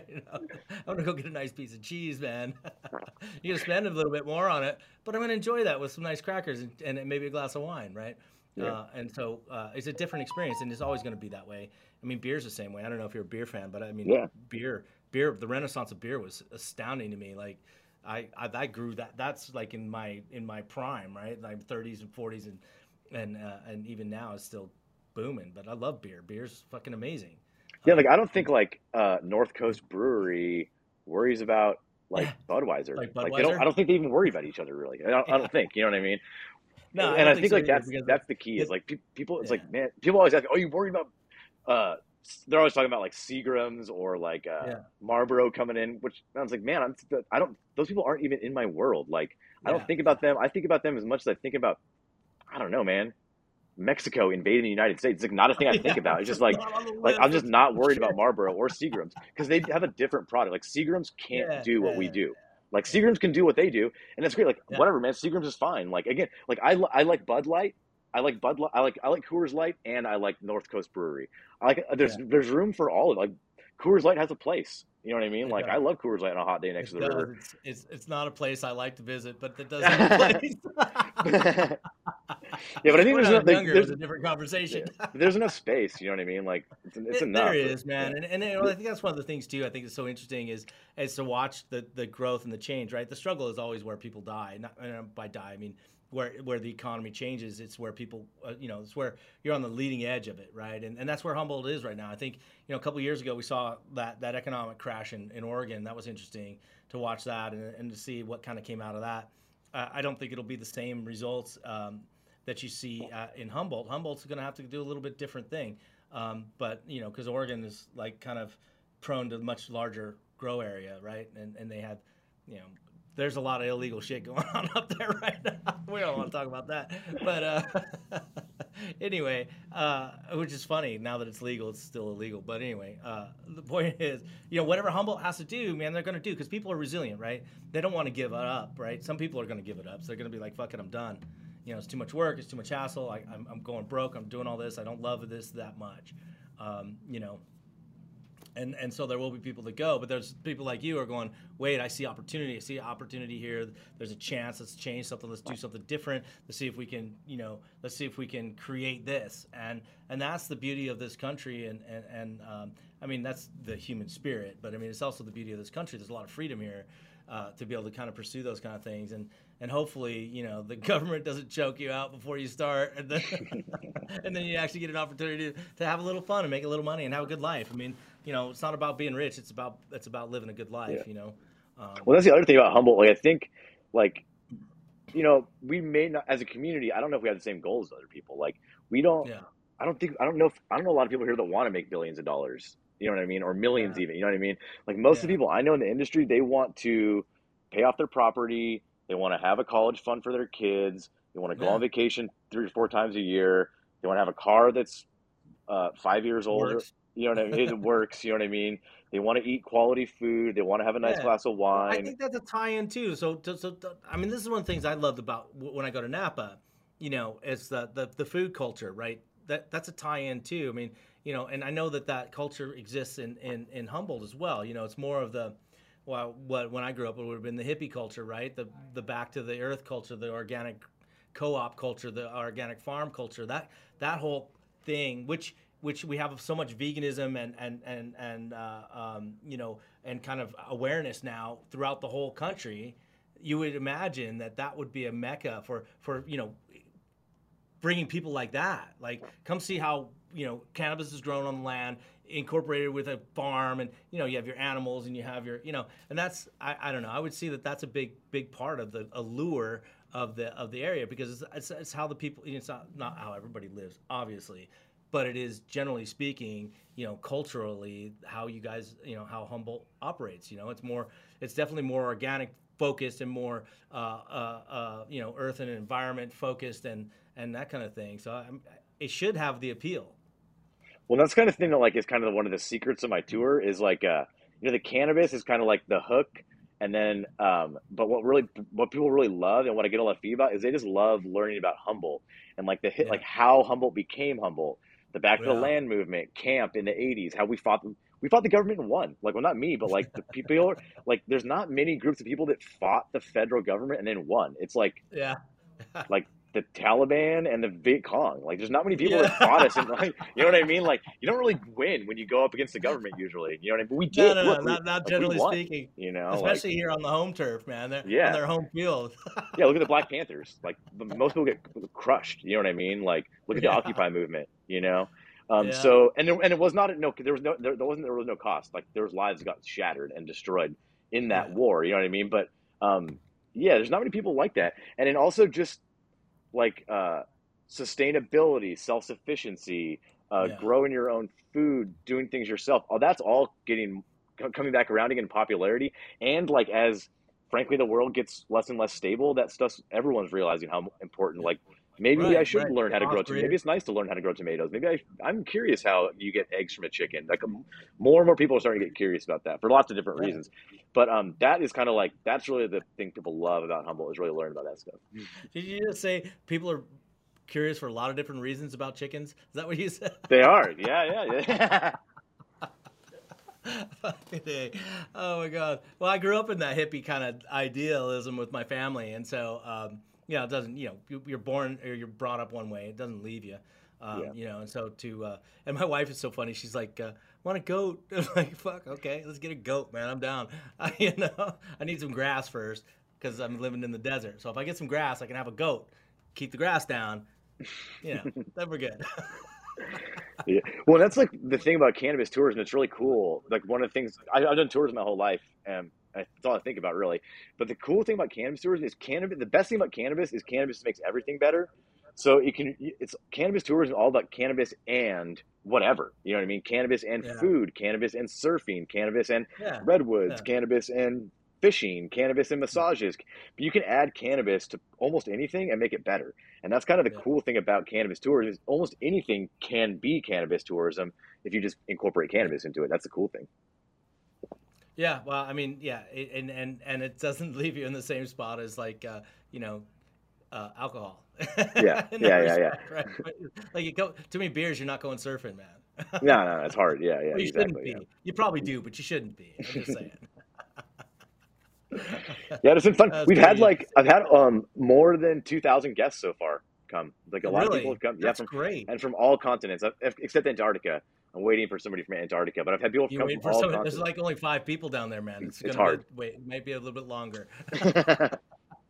you know, I'm gonna go get a nice piece of cheese, man. You're gonna spend a little bit more on it, but I'm gonna enjoy that with some nice crackers and, and maybe a glass of wine, right? Uh, and so uh, it's a different experience, and it's always going to be that way. I mean, beer's the same way. I don't know if you're a beer fan, but I mean, Yeah. beer, beer, the renaissance of beer was astounding to me. Like, I, I, I grew that. That's like in my in my prime, right? Like 30s and 40s, and and uh, and even now it's still booming. But I love beer. Beer's fucking amazing. yeah. Like I don't think like uh, North Coast Brewery worries about like Budweiser. Like they don't. Budweiser? I don't think they even worry about each other really. I don't, I don't think. You know what I mean? No, and don't I think so like that's that's the key. Is like pe- people. It's yeah. like man, people always ask, "Oh, you worried about?" Uh, they're always talking about like Seagrams or like uh, Yeah. Marlboro coming in. Which I was like, man, I'm. I don't. Those people aren't even in my world. Like I don't think about them. I think about them as much as I think about. I don't know, man. Mexico invading the United States. It's like not a thing I think Yeah, about. It's just like not on the like I'm just not worried about Marlboro or Seagrams because they have a different product. Like Seagrams can't Yeah, do what yeah, we do. Like Seagrams can do what they do, and that's great. Like Yeah. whatever, man. Seagrams is fine. Like again, like I, I like Bud Light. I like Bud Light. I like I like Coors Light, and I like North Coast Brewery. I like uh, there's there's room for all of it. Like Coors Light has a place. You know what I mean? Like. I love Coors Light on a hot day next It to the does. river. It's, it's it's not a place I like to visit, but it does have a place. yeah, but I think there's enough, like, there's, a different conversation. yeah, there's enough space. You know what I mean? Like it's, it's It- enough. There is, man, and, and know, I think that's one of the things too. I think is so interesting is is to watch the the growth and the change. Right, the struggle is always where people die. Not and by die, I mean where where the economy changes. It's where people, uh, you know, it's where you're on the leading edge of it, right? And and that's where Humboldt is right now. I think you know a couple years ago we saw that that economic crash in, in Oregon. That was interesting to watch that and, and to see what kind of came out of that. Uh, I don't think it'll be the same results. Um, that you see uh, in Humboldt. Humboldt's going to have to do a little bit different thing, um, but you know, because Oregon is like kind of prone to much larger grow area, right? And and they have, you know, there's a lot of illegal shit going on up there right now. We don't want to talk about that, but uh, anyway, uh, which is funny now that it's legal, it's still illegal. But anyway, uh, the point is, you know, whatever Humboldt has to do, man, they're going to do because people are resilient, right? They don't want to give it up, right? Some people are going to give it up, so they're going to be like, "Fuck it, I'm done." You know, it's too much work, it's too much hassle. I, I'm, I'm going broke. I'm doing all this. I don't love this that much, um, you know. And and so there will be people that go but there's people like you who are going wait i see opportunity. I see opportunity here. There's a chance. Let's change something. Let's do something different. Let's see if we can you know let's see if we can create this. And and that's the beauty of this country and and, and um, i mean that's the human spirit but i mean it's also the beauty of this country. There's a lot of freedom here uh, to be able to kind of pursue those kind of things. And and hopefully you know the government doesn't choke you out before you start and then and then you actually get an opportunity to, to have a little fun and make a little money and have a good life. I mean you know it's not about being rich it's about it's about living a good life Yeah. you know um, Well, that's the other thing about Humboldt. Like, I think, like, you know, we may not, as a community, I don't know if we have the same goals as other people. Like, we don't, yeah I don't think, I don't know if, I don't know a lot of people here that want to make billions of dollars. You know what I mean? Or millions even. You know what I mean? Like, most of the people I know in the industry, they want to pay off their property. They want to have a college fund for their kids. They want to go Yeah. on vacation three or four times a year. They want to have a car that's uh, five years old. Works. You know what I mean? It works. You know what I mean? They want to eat quality food. They want to have a nice Yeah. glass of wine. I think that's a tie-in too. So, so I mean, this is one of the things I loved about when I go to Napa. You know, it's the the, the food culture, right? That that's a tie-in too. I mean, you know, and I know that that culture exists in in, in Humboldt as well. You know, it's more of the well, what when I grew up, it would have been the hippie culture, right? The the back to the earth culture, the organic co-op culture, the organic farm culture. That that whole thing, which which we have so much veganism and and and and uh, um, you know and kind of awareness now throughout the whole country. You would imagine that that would be a mecca for for you know bringing people like that. Like, come see how you know cannabis is grown on the land, incorporated with a farm, and you know you have your animals and you have your you know, and that's I, I don't know. I would see that that's a big big part of the allure of the of the area because it's, it's, it's how the people. It's not not how everybody lives, obviously. But it is generally speaking, you know, culturally how you guys, you know, how Humboldt operates. You know, it's more, it's definitely more organic focused and more, uh, uh, uh, you know, earth and environment focused and and that kind of thing. So I'm, it should have the appeal. Well, that's kind of thing that like is kind of one of the secrets of my tour is like uh you know the cannabis is kind of like the hook and then um but what really what people really love and what I get a lot of feedback is they just love learning about Humboldt and like the hit Yeah. like how Humboldt became Humboldt, the back to the land movement, camp in the 80s, how we fought we fought the government and won. Like well not me, but like the people like there's not many groups of people that fought the federal government and then won. It's like Yeah. like the Taliban and the Viet Cong. Like, there's not many people Yeah. that fought us, and like, you know what I mean? Like, you don't really win when you go up against the government usually. You know what I mean? But we did. no, no, Look, we- not, not like, generally speaking. You know, especially here on the home turf, man. They're Yeah. on their home field. yeah. Look at the Black Panthers. Like, most people get crushed. You know what I mean? Like, look at the Yeah. Occupy movement. You know. Um, Yeah. So and there, and it was not no there was no there, there wasn't there was no cost like there was lives got shattered and destroyed in that Yeah. war you know what I mean but um, yeah there's not many people like that and then also just like uh, sustainability self-sufficiency uh, Yeah. growing your own food doing things yourself oh that's all getting coming back around again in popularity and like as frankly the world gets less and less stable that stuff everyone's realizing how important like maybe Right, I should right. learn how to grow tomatoes. Maybe it's nice to learn how to grow tomatoes. Maybe I, I'm curious how you get eggs from a chicken. Like more and more people are starting to get curious about that for lots of different reasons. But um, that is kind of like that's really the thing people love about Humboldt is really learning about that stuff. Did you just say people are curious for a lot of different reasons about chickens? Is that what you said? They are, yeah, yeah, yeah. Oh my god. Well, I grew up in that hippie kind of idealism with my family, and so um, you know, it doesn't. You know, you- you're born or you're brought up one way. It doesn't leave you. Um, Yeah. You know, and so to uh, and my wife is so funny. She's like, uh, "Want a goat?" I'm like, "Fuck, okay, let's get a goat, man. I'm down." I, you know, I need some grass first because I'm living in the desert. So if I get some grass, I can have a goat. Keep the grass down. You know, then we're good. yeah. Well, that's like the thing about cannabis tours, and it's really cool. Like one of the things I, I've done tours my whole life, and that's all I think about really. But the cool thing about cannabis tours is cannabis. The best thing about cannabis is cannabis makes everything better. So it can it's cannabis tours is all about cannabis and whatever. You know what I mean? Cannabis and Yeah. food, cannabis and surfing, cannabis and Yeah. redwoods, Yeah. cannabis and fishing, cannabis and massages. But you can add cannabis to almost anything and make it better. And that's kind of the Yeah. cool thing about cannabis tours is almost anything can be cannabis tourism if you just incorporate cannabis into it. That's the cool thing. Yeah, well, I mean, yeah, it, and and and it doesn't leave you in the same spot as like uh, you know, uh, alcohol. Yeah, yeah, yeah, yeah. Right? Like you go too many beers, you're not going surfing, man. no, no, it's hard. Yeah, yeah, Well, you exactly. shouldn't be. Yeah. You probably do, but you shouldn't be. I'm just saying. yeah, it's been fun. We've had like I've had um more than two thousand guests so far come. Like a lot of people have come. That's yeah, from great. and from all continents except Antarctica. I'm waiting for somebody from Antarctica, but I've had people You come from for all some. continents. There's like only five people down there, man. It's, It's gonna hard. Be, wait, it might be a little bit longer.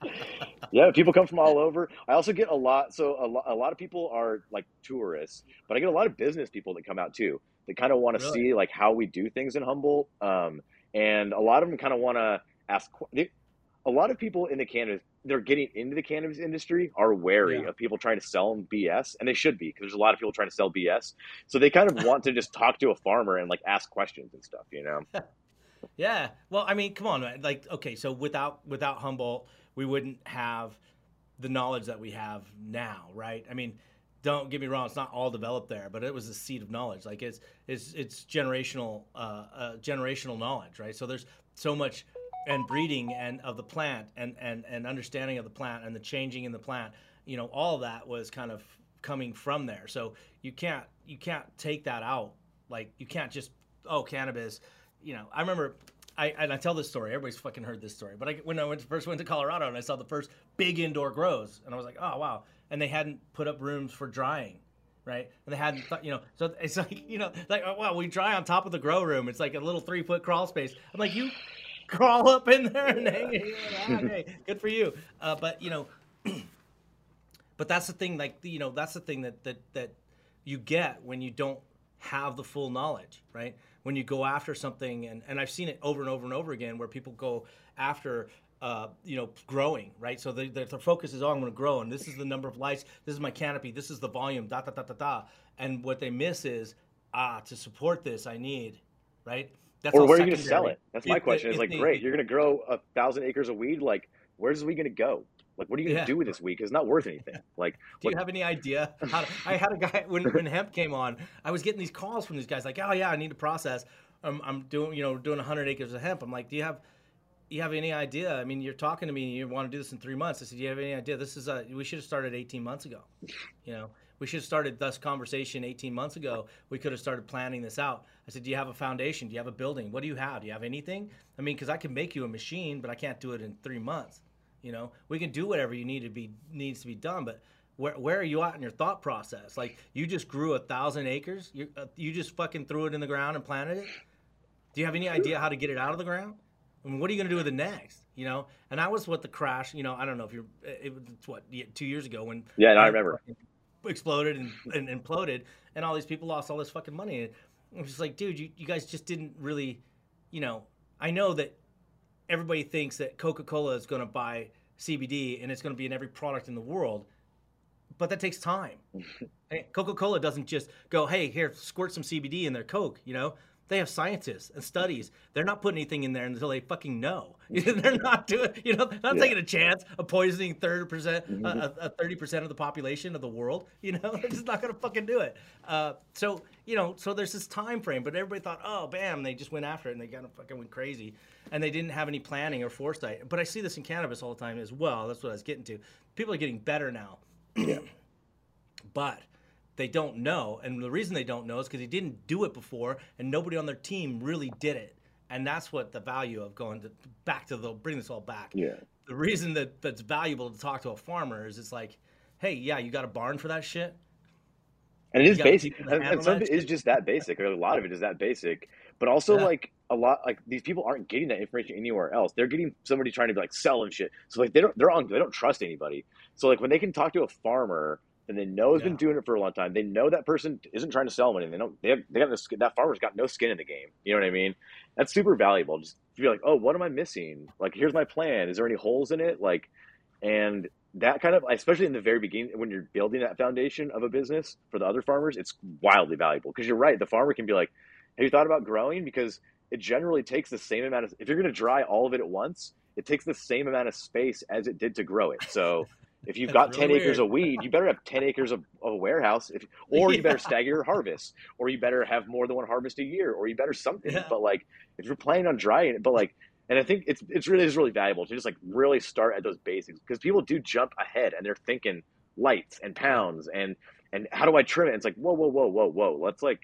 yeah, people come from all over. I also get a lot. So a, lo- a lot of people are like tourists, but I get a lot of business people that come out too. That kind of want to Really? see like how we do things in Humboldt, um, and a lot of them kind of want to ask. They, a lot of people in the they're getting into the cannabis industry, are wary Yeah. of people trying to sell them BS, and they should be because there's a lot of people trying to sell BS. So they kind of want to just talk to a farmer and like ask questions and stuff, you know. Yeah. Well, I mean, come on, man. Like, okay, so without without Humboldt, we wouldn't have the knowledge that we have now, right? I mean, don't get me wrong; it's not all developed there, but it was a seed of knowledge. Like, it's it's it's generational uh, uh, generational knowledge, right? So there's so much and breeding and of the plant and and and understanding of the plant and the changing in the plant. You know, all that was kind of coming from there. So you can't you can't take that out. Like, you can't just oh cannabis you know, I remember, I and I tell this story. Everybody's fucking heard this story. But I, when I went, first went to Colorado and I saw the first big indoor grows, and I was like, oh wow. And they hadn't put up rooms for drying, right? And they hadn't, thought, you know, so it's like, you know, like oh, wow, we dry on top of the grow room. It's like a little three foot crawl space. I'm like, you crawl up in there and hang it. Hey, good for you. Uh, but you know, but that's the thing. Like you know, that's the thing that that that you get when you don't have the full knowledge, right? When you go after something, and, and I've seen it over and over and over again, where people go after, uh, you know, growing, right? So they, their, their focus is, oh, I'm going to grow, and this is the number of lights, this is my canopy, this is the volume, da da da da da. And what they miss is, ah, to support this, I need, right? That's or where are you going to sell it? That's my If- question. If like, they- great, you're going to grow a thousand acres of weed. Like, where's the weed going to go? Like, what are you going to Yeah. do with this weed? it's not worth anything. Like, Do you what- have any idea? How to, I had a guy when, when hemp came on. I was getting these calls from these guys like, "Oh yeah, I need to process. I'm, I'm doing you know doing 100 acres of hemp." I'm like, "Do you have you have any idea? I mean, you're talking to me and you want to do this in three months." I said, "Do you have any idea? This is a we should have started 18 months ago. You know, we should have started this conversation 18 months ago. We could have started planning this out." I said, "Do you have a foundation? Do you have a building? What do you have? Do you have anything? I mean, because I can make you a machine, but I can't do it in three months." You know, we can do whatever you need to be needs to be done, but where, where are you at in your thought process? Like you just grew a thousand acres, you uh, you just fucking threw it in the ground and planted it. Do you have any idea how to get it out of the ground? I mean, what are you going to do with it next? You know, and that was what the crash. You know, I don't know if you're. It was what two years ago when Yeah, no, I remember. Exploded and, and imploded, and all these people lost all this fucking money. And I'm just like, dude, you, you guys just didn't really, you know. I know that everybody thinks that Coca-Cola is going to buy CBD and it's going to be in every product in the world, but that takes time. Coca-Cola doesn't just go, "Hey, here, squirt some CBD in their Coke." You know, they have scientists and studies. They're not putting anything in there until they fucking know. they're not doing, you know, they're not Yeah. taking a chance of poisoning thirty percent, a thirty percent of the population of the world. You know, they're just not gonna fucking do it. Uh, so you know, so there's this time frame, but everybody thought, oh, bam, they just went after it and they kind of fucking went crazy, and they didn't have any planning or foresight. But I see this in cannabis all the time as well. That's what I was getting to. People are getting better now yeah. but they don't know. And the reason they don't know is because they didn't do it before, and nobody on their team really did it. And that's what the value of going to, back to the bring this all back. Yeah. The reason that that's valuable to talk to a farmer is it's like, hey, yeah, you got a barn for that shit. And it is basic. And, and some of it is just that basic. Or a lot of it is that basic. But also, Yeah. like a lot, like these people aren't getting that information anywhere else. They're getting somebody trying to be like sell and shit. So like they don't, they're on, they don't trust anybody. So like when they can talk to a farmer and they know has been doing it for a long time, they know that person isn't trying to sell them anything. They don't, they have, they got no, skin- that farmer's got no skin in the game. You know what I mean? That's super valuable. Just to be like, oh, what am I missing? Like, here's my plan. Is there any holes in it? Like, and that kind of especially in the very beginning when you're building that foundation of a business for the other farmers it's wildly valuable because you're right the farmer can be like have you thought about growing because it generally takes the same amount of if you're going to dry all of it at once it takes the same amount of space as it did to grow it so if you've got That's 10 really acres of weed you better have 10 acres of, of a warehouse if, or you better stagger your harvest or you better have more than one harvest a year or you better something Yeah. but like if you're planning on drying it but like and I think it's it's really is really valuable to just like really start at those basics because people do jump ahead and they're thinking lights and pounds and and how do I trim it? It's like whoa whoa whoa whoa whoa. Let's like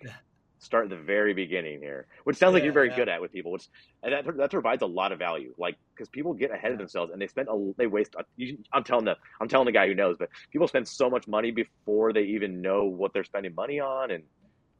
start at the very beginning here, which sounds like you're very yeah. good at with people, which and that that provides a lot of value. Like because people get ahead of themselves and they spend a they waste. A, you, I'm telling the I'm telling the guy who knows, but people spend so much money before they even know what they're spending money on, and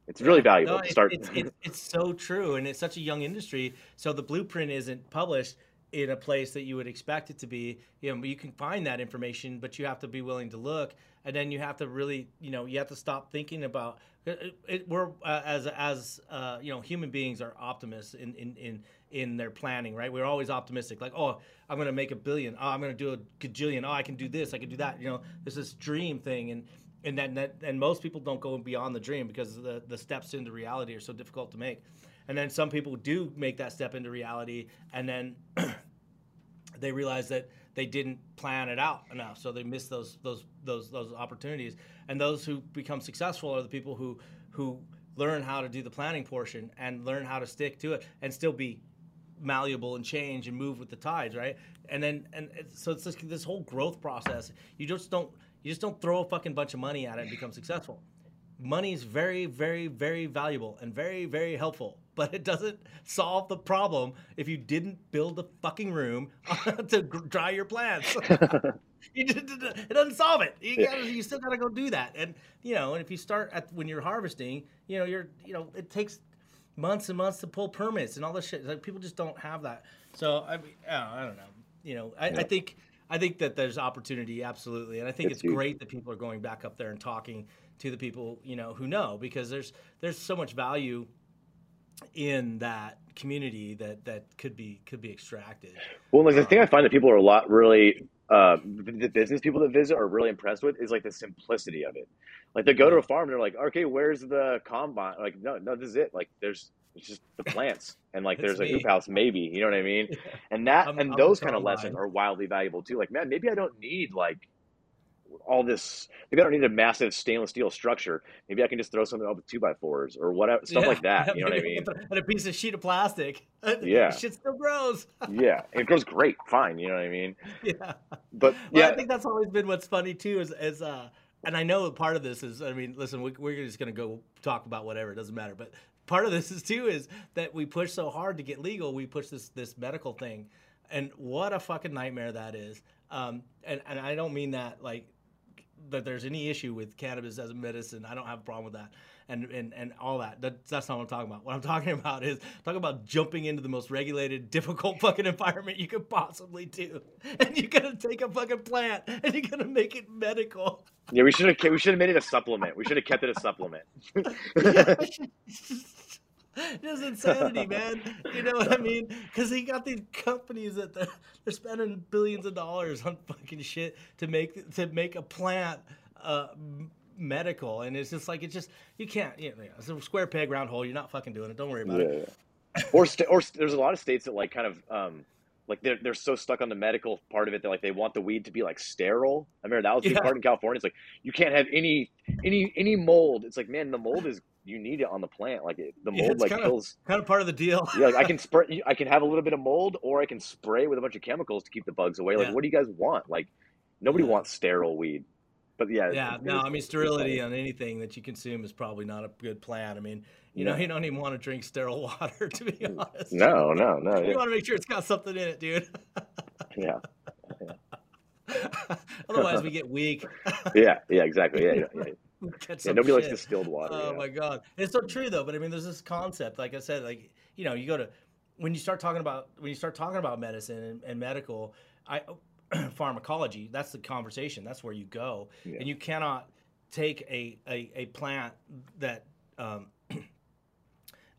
it's really valuable No, to start. it's, it's, it's so true, and it's such a young industry. So the blueprint isn't published in a place that you would expect it to be. You know, you can find that information, but you have to be willing to look, and then you have to really, you know, you have to stop thinking about. It, it, we're uh, as as uh, you know, human beings are optimists in in in in their planning, right? We're always optimistic, like, oh, I'm to make a billion. Oh, I'm to do a gajillion. Oh, I can do this. I can do that. You know, there's this dream thing, and and then that and most people don't go beyond the dream because the the steps into reality are so difficult to make and then some people do make that step into reality and then they realize that they didn't plan it out enough so they missed those those those those opportunities. And those who become successful are the people who who learn how to do the planning portion and learn how to stick to it and still be malleable and change and move with the tides right? And then and it's, so it's this, this whole growth process. You just don't you just don't throw a fucking bunch of money at it and become successful. Money is very very very valuable and very very helpful but it doesn't solve the problem if you didn't build a fucking room to dry your plants. It doesn't solve it. You, gotta, you still gotta go do that. And you know and if you start at when you're harvesting you know you're you know it takes months and months to pull permits and all this shit. Like people just don't have that. So i mean i don't know. You know i, I think i think that there's opportunity absolutely. And i think It's it's, great that people are going back up there and talking to the people you know who know because there's there's so much value in that community that that could be could be extracted Well, like the thing I find that people are a lot really uh, the business people that visit are really impressed with is like the simplicity of it. Like they go to a farm and they're like, okay, where's the combine? Like, no, no, this is it. Like, there's it's just the plants and like there's a me. hoop house maybe. You know what I mean? And that I'm- and I'm those kind of lessons are wildly valuable too. Like, man, maybe I don't need like all this. Maybe I don't need a massive stainless steel structure. Maybe I can just throw something up with two by fours or whatever stuff Yeah, like that. You know what I mean? and a piece of sheet of plastic Yeah. shit still grows Yeah, it grows great, fine. You know what I mean? yeah But Well, yeah, I think that's always been what's funny too. Is, is uh, and I know part of this is, I mean, listen, we, we're just gonna go talk about whatever. It doesn't matter. But part of this is too is that we push so hard to get legal. We push this this medical thing, and what a fucking nightmare that is. Um, and and I don't mean that like that there's any issue with cannabis as a medicine. I don't have a problem with that. And, and, and all that. that. That's not what I'm talking about. What I'm talking about is talking about jumping into the most regulated, difficult fucking environment you could possibly do. And you're gonna take a fucking plant and you're gonna make it medical. yeah, we should have we should have made it a supplement. We should have kept it a supplement. Just insanity, man. You know what I mean? Because he got these companies that they're, they're spending billions of dollars on fucking shit to make to make a plant uh, medical, and it's just like it's just you can't. You know, it's a square peg round hole. You're not fucking doing it. Don't worry about Yeah, it. yeah. or st- or st- there's a lot of states that like kind of um like they're they're so stuck on the medical part of it that like they want the weed to be like sterile. I remember that was big Yeah. part in California. It's like you can't have any any any mold. It's like man, the mold is you need it on the plant. Like it, the mold it's like kinda- kills. Kind of part of the deal. Yeah, like I can spray. I can have a little bit of mold, or I can spray with a bunch of chemicals to keep the bugs away. Like, Yeah. what do you guys want? Like, nobody Yeah. wants sterile weed. But yeah, Yeah, it- no, it's- I mean sterility on anything that you consume is probably not a good plan. I mean, you know, you don't even want to drink sterile water, to be honest. No, no, no. You Yeah, want to make sure it's got something in it, dude. yeah, Otherwise, we get weak. yeah, yeah, exactly. Yeah, yeah. Yeah. We get Yeah, some nobody likes distilled water. Oh yeah. my god, it's so true though. But I mean, there's this concept, like I said, like you know, you go to when you start talking about when you start talking about medicine and, and medical, I pharmacology. That's the conversation. That's where you go, Yeah. and you cannot take a a, a plant that. Um,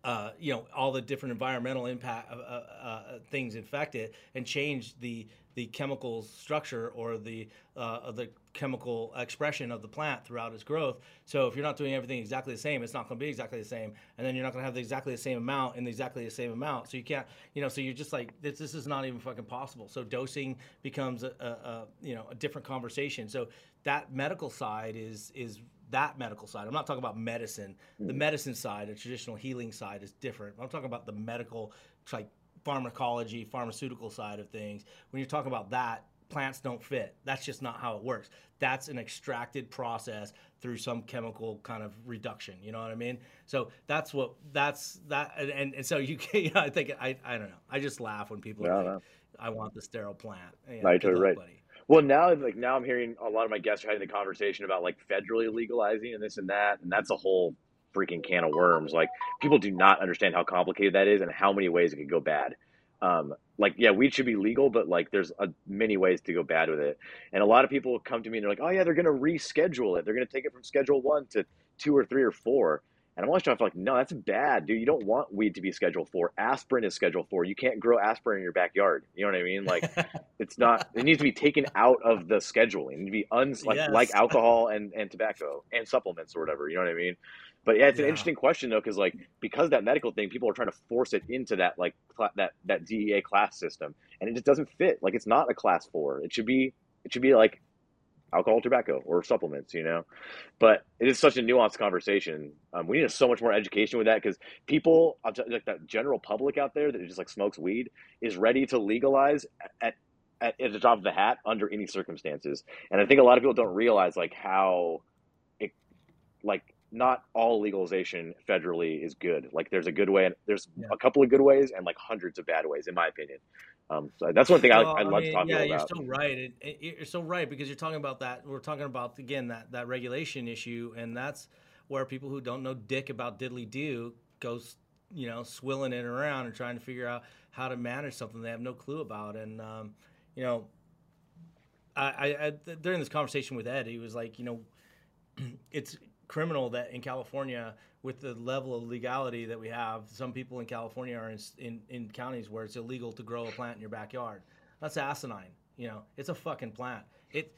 uh, you know all the different environmental impact uh, uh, uh, things infect it and change the the chemical structure or the uh, the chemical expression of the plant throughout its growth. So if you're not doing everything exactly the same, it's not going to be exactly the same, and then you're not going to have the exactly the same amount in exactly the same amount. So you can't, you know, so you're just like this. This is not even fucking possible. So dosing becomes a, a, a you know a different conversation. So that medical side is is that medical side. I'm not talking about medicine. The medicine side, the traditional healing side, is different. I'm talking about the medical, like pharmacology, pharmaceutical side of things. When you're talking about that plants don't fit. That's just not how it works. That's an extracted process through some chemical kind of reduction. You know what I mean? So that's what that's that, and, and, so you can. You know, I think I I don't know. I just laugh when people. No, like, no. I want the sterile plant. You know, No, totally right. buddy. Well, now like now I'm hearing a lot of my guests are having the conversation about like federally legalizing and this and that, and that's a whole freaking can of worms. Like people do not understand how complicated that is and how many ways it could go bad. Um, like yeah, weed should be legal, but like there's a, many ways to go bad with it. And a lot of people come to me and they're like, oh yeah, they're gonna reschedule it. They're gonna take it from Schedule One to two or three or four. And I'm always trying to like, no, that's bad, dude. You don't want weed to be Schedule Four. Aspirin is Schedule Four. You can't grow aspirin in your backyard. You know what I mean? Like, it's not. It needs to be taken out of the scheduling. It needs to be uns like Yes. like alcohol and and tobacco and supplements or whatever. You know what I mean? But yeah, it's an Yeah. interesting question though, because like because that medical thing, people are trying to force it into that like cla that that DEA class system, and it just doesn't fit. Like it's not a class four. It should be it should be like alcohol, tobacco, or supplements. You know, but it is such a nuanced conversation. Um, we need so much more education with that because people, like that general public out there that just like smokes weed, is ready to legalize at, at at the drop of the hat under any circumstances. And I think a lot of people don't realize like how it like not all legalization federally is good. Like there's a good way and there's Yeah. a couple of good ways and like hundreds of bad ways in my opinion. Um, so that's one thing I, Well, I love mean, talking yeah, about. you're so right. It, it, you're so right because you're talking about that. We're talking about again that that regulation issue, and that's where people who don't know dick about diddly do goes, you know, swilling it around and trying to figure out how to manage something they have no clue about. And um, you know, I, I, I during this conversation with Ed, he was like, you know, it's criminal that in California, with the level of legality that we have, some people in California are in, in, in counties where it's illegal to grow a plant in your backyard. That's asinine. You know, it's a fucking plant. It,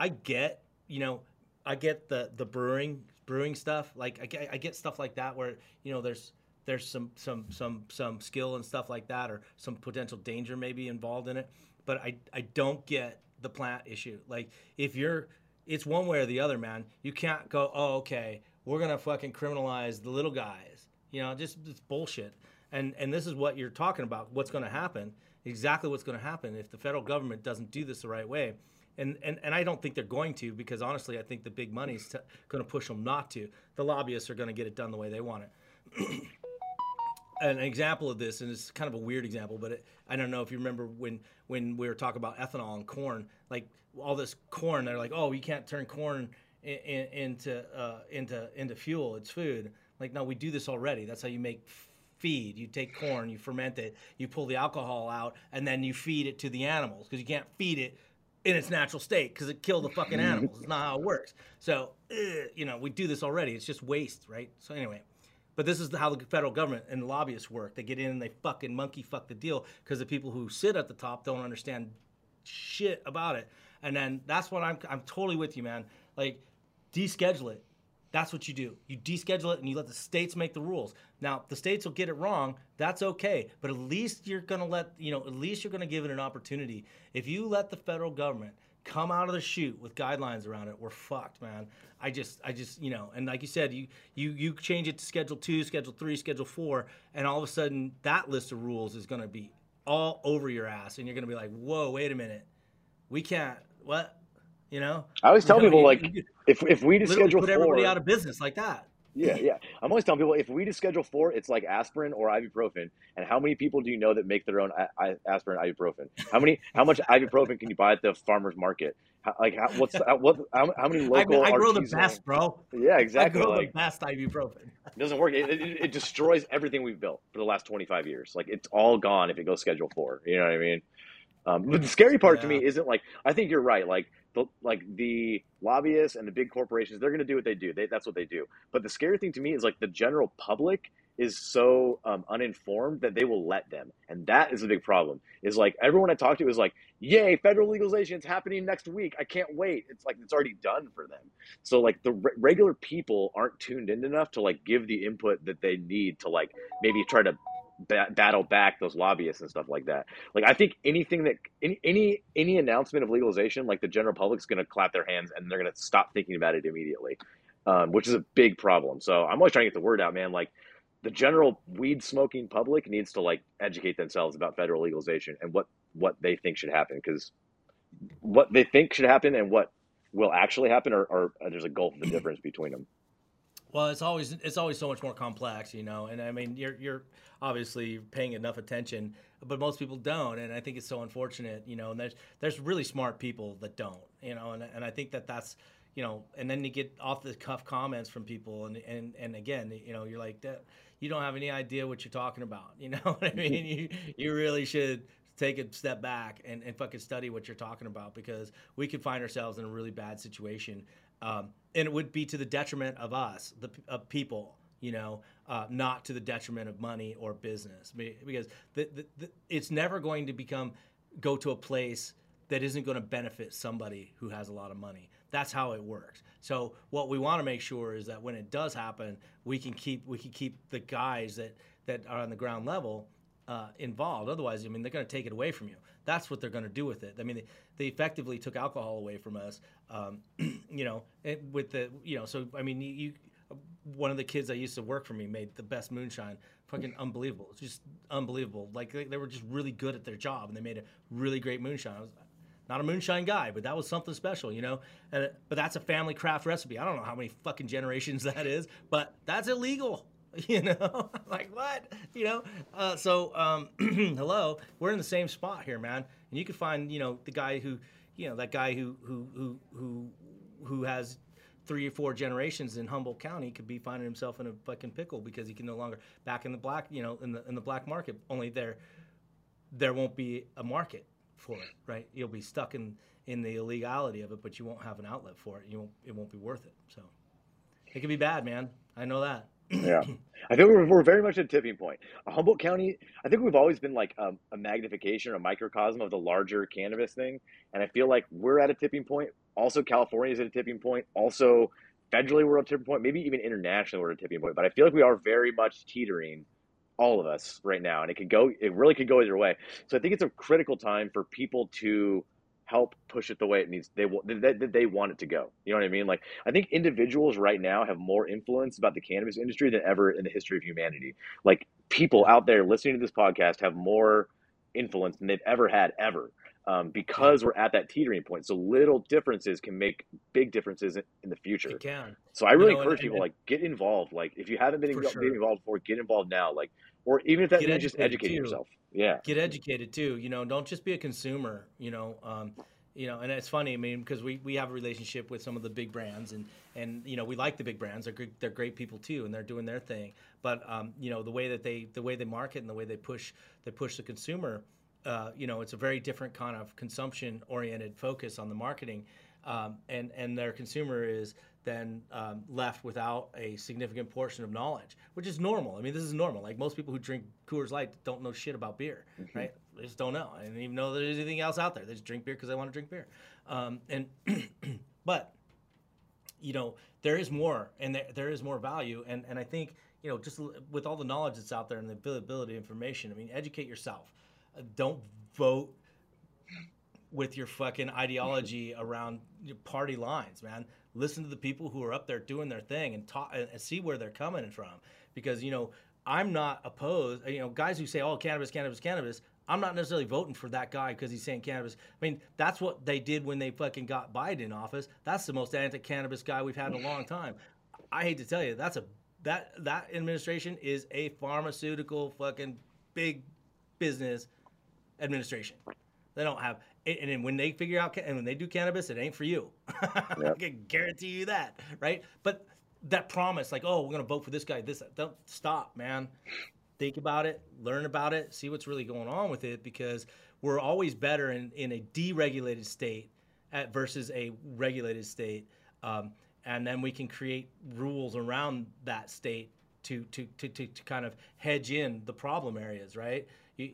I get, you know, I get the the brewing brewing stuff. Like I get, I get stuff like that where you know there's there's some some some some skill and stuff like that, or some potential danger maybe involved in it. But I I don't get the plant issue. Like if you're it's one way or the other, man. You can't go, oh, okay, we're gonna fucking criminalize the little guys. You know, just it's bullshit. And and this is what you're talking about. What's gonna happen? Exactly what's gonna happen if the federal government doesn't do this the right way. And and, and I don't think they're going to because honestly, I think the big money's t- gonna push them not to. The lobbyists are gonna get it done the way they want it. an example of this, and it's kind of a weird example, but it, I don't know if you remember when when we were talking about ethanol and corn, like all this corn, they're like, oh, you can't turn corn in, in, into uh, into into fuel. It's food. Like, no, we do this already. That's how you make feed. You take corn, you ferment it, you pull the alcohol out, and then you feed it to the animals because you can't feed it in its natural state because it killed the fucking animals. It's not how it works. So, ugh, you know, we do this already. It's just waste, right? So anyway. But this is how the federal government and lobbyists work. They get in and they fucking monkey fuck the deal because the people who sit at the top don't understand shit about it. And then that's what I'm I'm totally with you, man. Like deschedule it. That's what you do. You deschedule it and you let the states make the rules. Now, the states will get it wrong. That's okay. But at least you're going to let, you know, at least you're going to give it an opportunity. If you let the federal government come out of the chute with guidelines around it, we're fucked, man. I just, I just, you know, and like you said, you, you, you change it to Schedule Two, Schedule Three, Schedule Four, and all of a sudden that list of rules is going to be all over your ass, and you're going to be like, whoa, wait a minute, we can't, what, you know? I always tell people like you if if we just schedule put everybody four, out of business like that. Yeah, yeah. I'm always telling people if we just schedule four, it's like aspirin or ibuprofen. And how many people do you know that make their own I- I- aspirin, ibuprofen? How many? How much ibuprofen can you buy at the farmer's market? How, like, how, what's how, what? How, how many local? I grow the best, bro. Yeah, exactly. I grow Like, the best ibuprofen. it doesn't work. It, it, it destroys everything we've built for the last 25 years. Like it's all gone if it goes Schedule Four. You know what I mean? Um, but the scary part to me isn't like I think you're right. Like the like the lobbyists and the big corporations, they're going to do what they do. They, that's what they do. But the scary thing to me is like the general public is so um, uninformed that they will let them, and that is a big problem. Is like everyone I talk to is like, "Yay, federal legalization! It's happening next week. I can't wait." It's like it's already done for them. So like the re- regular people aren't tuned in enough to like give the input that they need to like maybe try to ba- battle back those lobbyists and stuff like that. Like I think anything that any any any announcement of legalization, like the general public's going to clap their hands and they're going to stop thinking about it immediately, um, which is a big problem. So I'm always trying to get the word out, man. Like the general weed smoking public needs to like educate themselves about federal legalization and what what they think should happen because what they think should happen and what will actually happen, or there's a gulf of difference between them? Well, it's always it's always so much more complex, you know. And I mean, you're you're obviously paying enough attention, but most people don't. And I think it's so unfortunate, you know. And there's there's really smart people that don't, you know. And and I think that that's you know. And then you get off the cuff comments from people, and and and again, you know, you're like that. You don't have any idea what you're talking about, you know what I mm-hmm. mean? you you really should take a step back and, and fucking study what you're talking about because we could find ourselves in a really bad situation um, and it would be to the detriment of us, the of people, you know, uh, not to the detriment of money or business, because the, the, the, it's never going to become go to a place that isn't going to benefit somebody who has a lot of money. That's how it works. So what we want to make sure is that when it does happen, we can keep we can keep the guys that that are on the ground level uh, involved. Otherwise, I mean, they're going to take it away from you. That's what they're going to do with it. I mean, they, they effectively took alcohol away from us. Um, you know, with the you know, so I mean, you, one of the kids that used to work for me made the best moonshine. Fucking unbelievable. It's just unbelievable. Like they, they, were just really good at their job, and they made a really great moonshine. I was not a moonshine guy, but that was something special, you know. And, but that's a family craft recipe. I don't know how many fucking generations that is, but that's illegal. you know? Like what? You know? Uh, so um, hello we're in the same spot here man. And you can find you know the guy who you know that guy who who who who who has three or four generations in Humboldt County could be finding himself in a fucking pickle because he can no longer back in the black you know in the in the black market only there there won't be a market for it right? You'll be stuck in in the illegality of it but you won't have an outlet for it. You won't it won't be worth it so. It could be bad man. I know that yeah, I think we're, we're very much at a tipping point. Humboldt County, I think we've always been like a, a magnification or a microcosm of the larger cannabis thing, and I feel like we're at a tipping point. Also, California is at a tipping point. Also, federally, we're at a tipping point. Maybe even internationally, we're at a tipping point. But I feel like we are very much teetering, all of us right now, and it could go. It really could go either way. So I think it's a critical time for people to help push it the way it needs they that they want it to go. You know what i mean? Like i think individuals right now have more influence about the cannabis industry than ever in the history of humanity. Like people out there listening to this podcast have more influence than they've ever had ever um, because we're at that teetering point. So little differences can make big differences in, in the future. It can. so i really you know, encourage and, people and, like get involved. Like if you haven't been involved, sure. involved before get involved now. Like or even if that means just educating too. yourself. Yeah. Get educated too. You know don't just be a consumer you know um, you know and it's funny i mean because we, we have a relationship with some of the big brands and and you know we like the big brands. They're good, they're great people too and they're doing their thing. But um, you know the way that they the way they market and the way they push they push the consumer uh, you know it's a very different kind of consumption oriented focus on the marketing. Um, and and their consumer is then um, left without a significant portion of knowledge, which is normal. I mean, this is normal. Like most people who drink Coors Light don't know shit about beer, mm-hmm. right? They just don't know. I didn't even know there's anything else out there. They just drink beer because they want to drink beer. Um, and but you know there is more, and there, there is more value. And and I think you know just with all the knowledge that's out there and the availability of information. I mean, educate yourself. Uh, don't vote with your fucking ideology around your party lines, man listen to the people who are up there doing their thing and talk and see where they're coming from. Because you know i'm not opposed you know guys who say oh cannabis cannabis cannabis i'm not necessarily voting for that guy because he's saying cannabis. I mean that's what they did when they fucking got biden in office. That's the most anti-cannabis guy we've had in a long time. I hate to tell you that's a that that administration is a pharmaceutical fucking big business administration. They don't have and then when they figure out and when they do cannabis, it ain't for you. Yep. I can guarantee you that, right? But that promise, like, oh, we're gonna vote for this guy, this, don't stop, man. Think about it, learn about it, see what's really going on with it, because we're always better in, in a deregulated state at, versus a regulated state, um, and then we can create rules around that state to to, to, to, to kind of hedge in the problem areas, right? You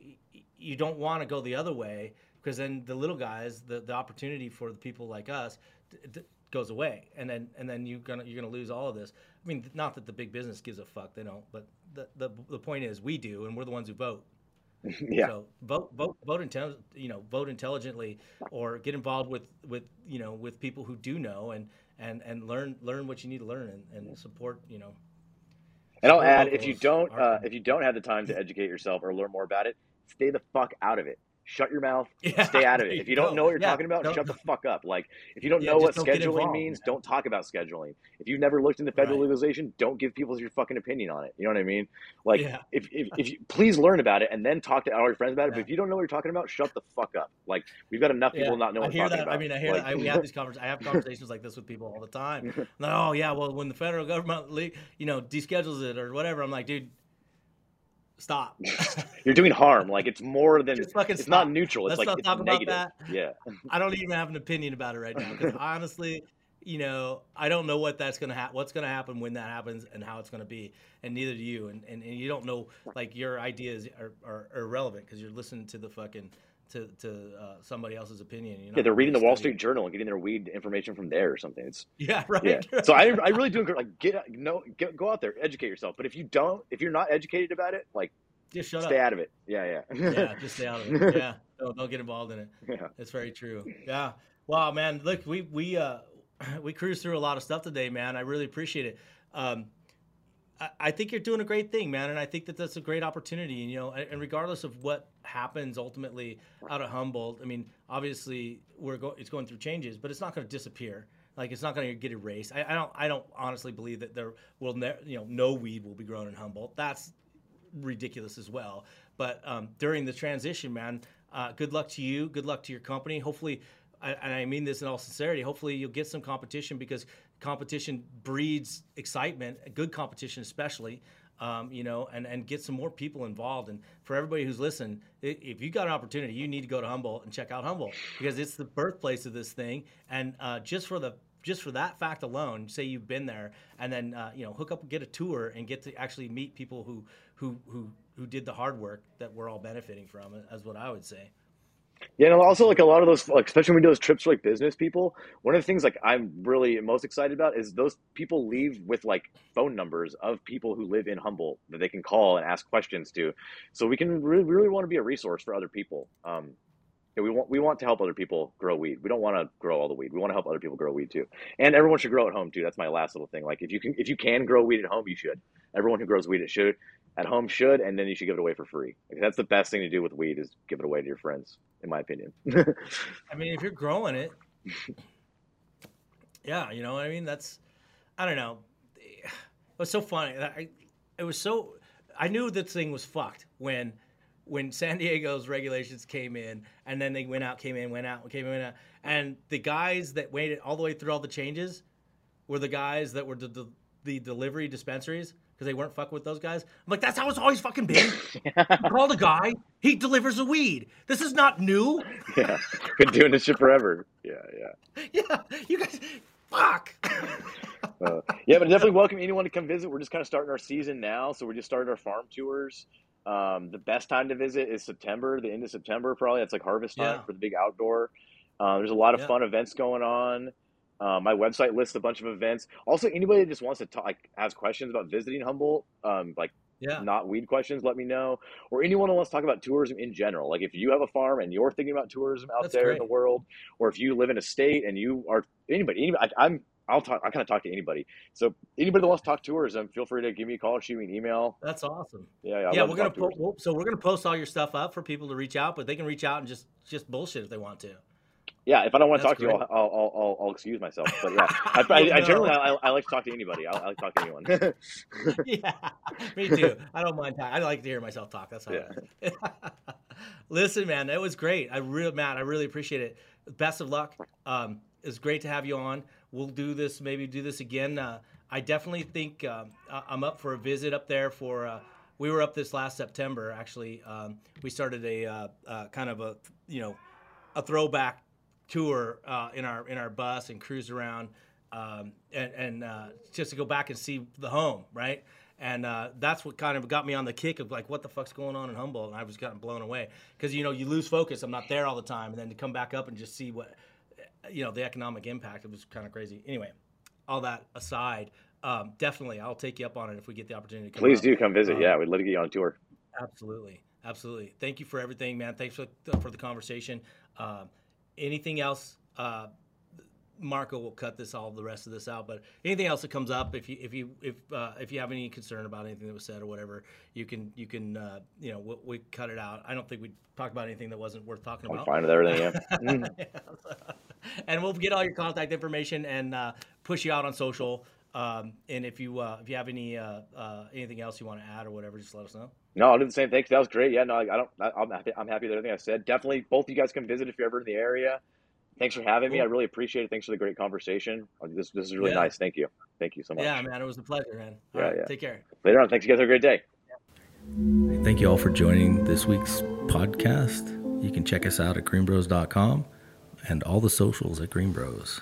you don't want to go the other way because then the little guys, the, the opportunity for the people like us d- d- goes away, and then and then you're gonna you're gonna lose all of this. I mean, not that the big business gives a fuck, they don't, but the the, the point is we do, and we're the ones who vote. yeah. So vote vote vote intel- you know vote intelligently, or get involved with with you know with people who do know and and and learn learn what you need to learn and, and support you know. And I'll add, if you don't uh, if you don't have the time to educate yourself or learn more about it, stay the fuck out of it shut your mouth, Yeah, stay out of it. If you don't go. know what you're Yeah, talking about, shut the fuck up. Like if you don't Yeah, know what don't scheduling means, don't talk about scheduling. If you've never looked into federal Right. legalization, don't give people your fucking opinion on it. You know what I mean? Like if, if, if you please learn about it and then talk to all your friends about it. But if you don't know what you're talking about, shut the fuck up. Like we've got enough people not knowing I hear that. about. I mean, I hear Like- that. I, we have these conversations. I have conversations like this with people all the time. Like, oh yeah, well, when the federal government, le- you know, deschedules it or whatever, I'm like, dude, stop. You're doing harm. Like it's more than it's stop. not neutral. It's Let's like it's talk about negative. that. Yeah. I don't even have an opinion about it right now because honestly, you know, I don't know what that's gonna happen, what's gonna happen when that happens, and how it's gonna be, and neither do you, and and, and you don't know like your ideas are, are, are irrelevant because you're listening to the fucking to to uh, somebody else's opinion. You're Yeah, they're reading the Wall. Street Journal and getting their weed information from there or something. It's Yeah, right. yeah. So I, I really do encourage like get no get, go out there, educate yourself. But if you don't, if you're not educated about it, like Just shut stay up. out of it. Yeah, yeah. yeah, just stay out of it. Yeah, don't, don't get involved in it. Yeah. It's very true. Yeah. Wow, man. Look, we we uh we cruised through a lot of stuff today, man. I really appreciate it. Um, I, think you're doing a great thing, man, and I think that that's a great opportunity. And you know, and regardless of what happens ultimately out of Humboldt, I mean, obviously we're going it's going through changes, but it's not going to disappear. Like it's not going to get erased. I, I don't I don't honestly believe that there will ne- you know no weed will be grown in Humboldt. That's ridiculous as well. But um, during the transition, man, uh, good luck to you. Good luck to your company. Hopefully, I, and I mean this in all sincerity. Hopefully, you'll get some competition because competition breeds excitement. Good competition, especially. Um, you know, and, and get some more people involved. And for everybody who's listening, i- if you got an opportunity, you need to go to Humboldt and check out Humboldt because it's the birthplace of this thing. And uh, just for the just for that fact alone, say you've been there, and then uh, you know hook up, get a tour, and get to actually meet people who who who who did the hard work that we're all benefiting from. As what I would say. Yeah, and also like a lot of those, like especially when we do those trips for like business people. One of the things like I'm really most excited about is those people leave with like phone numbers of people who live in Humboldt that they can call and ask questions to. So we can really, really want to be a resource for other people. Um, yeah, we want we want to help other people grow weed. We don't want to grow all the weed. We want to help other people grow weed too. And everyone should grow at home too. That's my last little thing. Like if you can if you can grow weed at home, you should. Everyone who grows weed at should at home should, and then you should give it away for free. Like, that's the best thing to do with weed is give it away to your friends, in my opinion. I mean, if you're growing it, yeah, you know what I mean. That's I don't know. It was so funny. I, it was so. I knew this thing was fucked when when San Diego's regulations came in, and then they went out, came in, went out, came in, went out, and the guys that waited all the way through all the changes were the guys that were the, the, the delivery dispensaries because they weren't fucking with those guys. I'm like, that's how it's always fucking been. Call the guy, he delivers the weed. This is not new. yeah, been doing this shit forever. Yeah, yeah. Yeah, you guys, fuck. Uh, yeah, but definitely welcome anyone to come visit. We're just kind of starting our season now, so we just started our farm tours. Um, the best time to visit is September, the end of September, probably. That's like harvest time Yeah. for the big outdoor. Uh, there's a lot of Yeah. fun events going on. Uh, my website lists a bunch of events. Also, anybody that just wants to talk, like, has questions about visiting Humboldt, um, like Yeah. not weed questions, let me know. Or anyone who wants to talk about tourism in general. Like if you have a farm and you're thinking about tourism out That's there in the world, or if you live in a state and you are anybody, anybody I, I'm I'll talk. I kind of talk to anybody. So anybody that wants to talk tourism, feel free to give me a call or shoot me an email. That's awesome. Yeah, yeah. Yeah, we're to gonna po- so we're gonna post all your stuff up for people to reach out, but they can reach out and just just bullshit if they want to. Yeah, if I don't want to talk to you. I'll, I'll, I'll, I'll, excuse myself. But yeah, I, I, I generally I, I like to talk to anybody. I, I like to talk to anyone. yeah, me too. I don't mind talk. I like to hear myself talk. That's how. Yeah. Listen, man, that was great. I really, Matt, I really appreciate it. Best of luck. Um, it's great to have you on. We'll do this, maybe do this again. Uh, I definitely think um, I'm up for a visit up there. For uh, we were up this last September. Actually, um, we started a uh, uh, kind of a you know a throwback tour uh, in our in our bus and cruise around um, and, and uh, just to go back and see the home, right? And uh, that's what kind of got me on the kick of like, what the fuck's going on in Humboldt? And I was getting blown away because you know you lose focus. I'm not there all the time, and then to come back up and just see what you know the economic impact. It was kind of crazy. Anyway, all that aside, um, definitely I'll take you up on it if we get the opportunity. to come Please do come visit. Um, Yeah, we'd love to get you on tour. Absolutely, absolutely. Thank you for everything, man. Thanks for for the conversation. Um, anything else? Uh, Marco will cut this all the rest of this out. But anything else that comes up, if you if you if uh, if you have any concern about anything that was said or whatever, you can you can uh, you know we, we, cut it out. I don't think we talked about anything that wasn't worth talking I'm about. fine with everything. Yeah. and we'll get all your contact information and uh, push you out on social. Um, and if you uh, if you have any uh, uh, anything else you want to add or whatever, just let us know. No, I'll do the same thing. That was great. Yeah, no, I don't. I, I'm happy. I'm happy with everything I said. Definitely, both of you guys can visit if you're ever in the area. Thanks for having me. I really appreciate it. Thanks for the great conversation. Uh, this this is really Yeah. nice. Thank you. Thank you so much. Yeah, man, it was a pleasure, man. All Yeah, right, yeah. take care. Later on. Thanks. You guys have a great day. Thank you all for joining this week's podcast. You can check us out at greenbros.com and all the socials at Green Bros.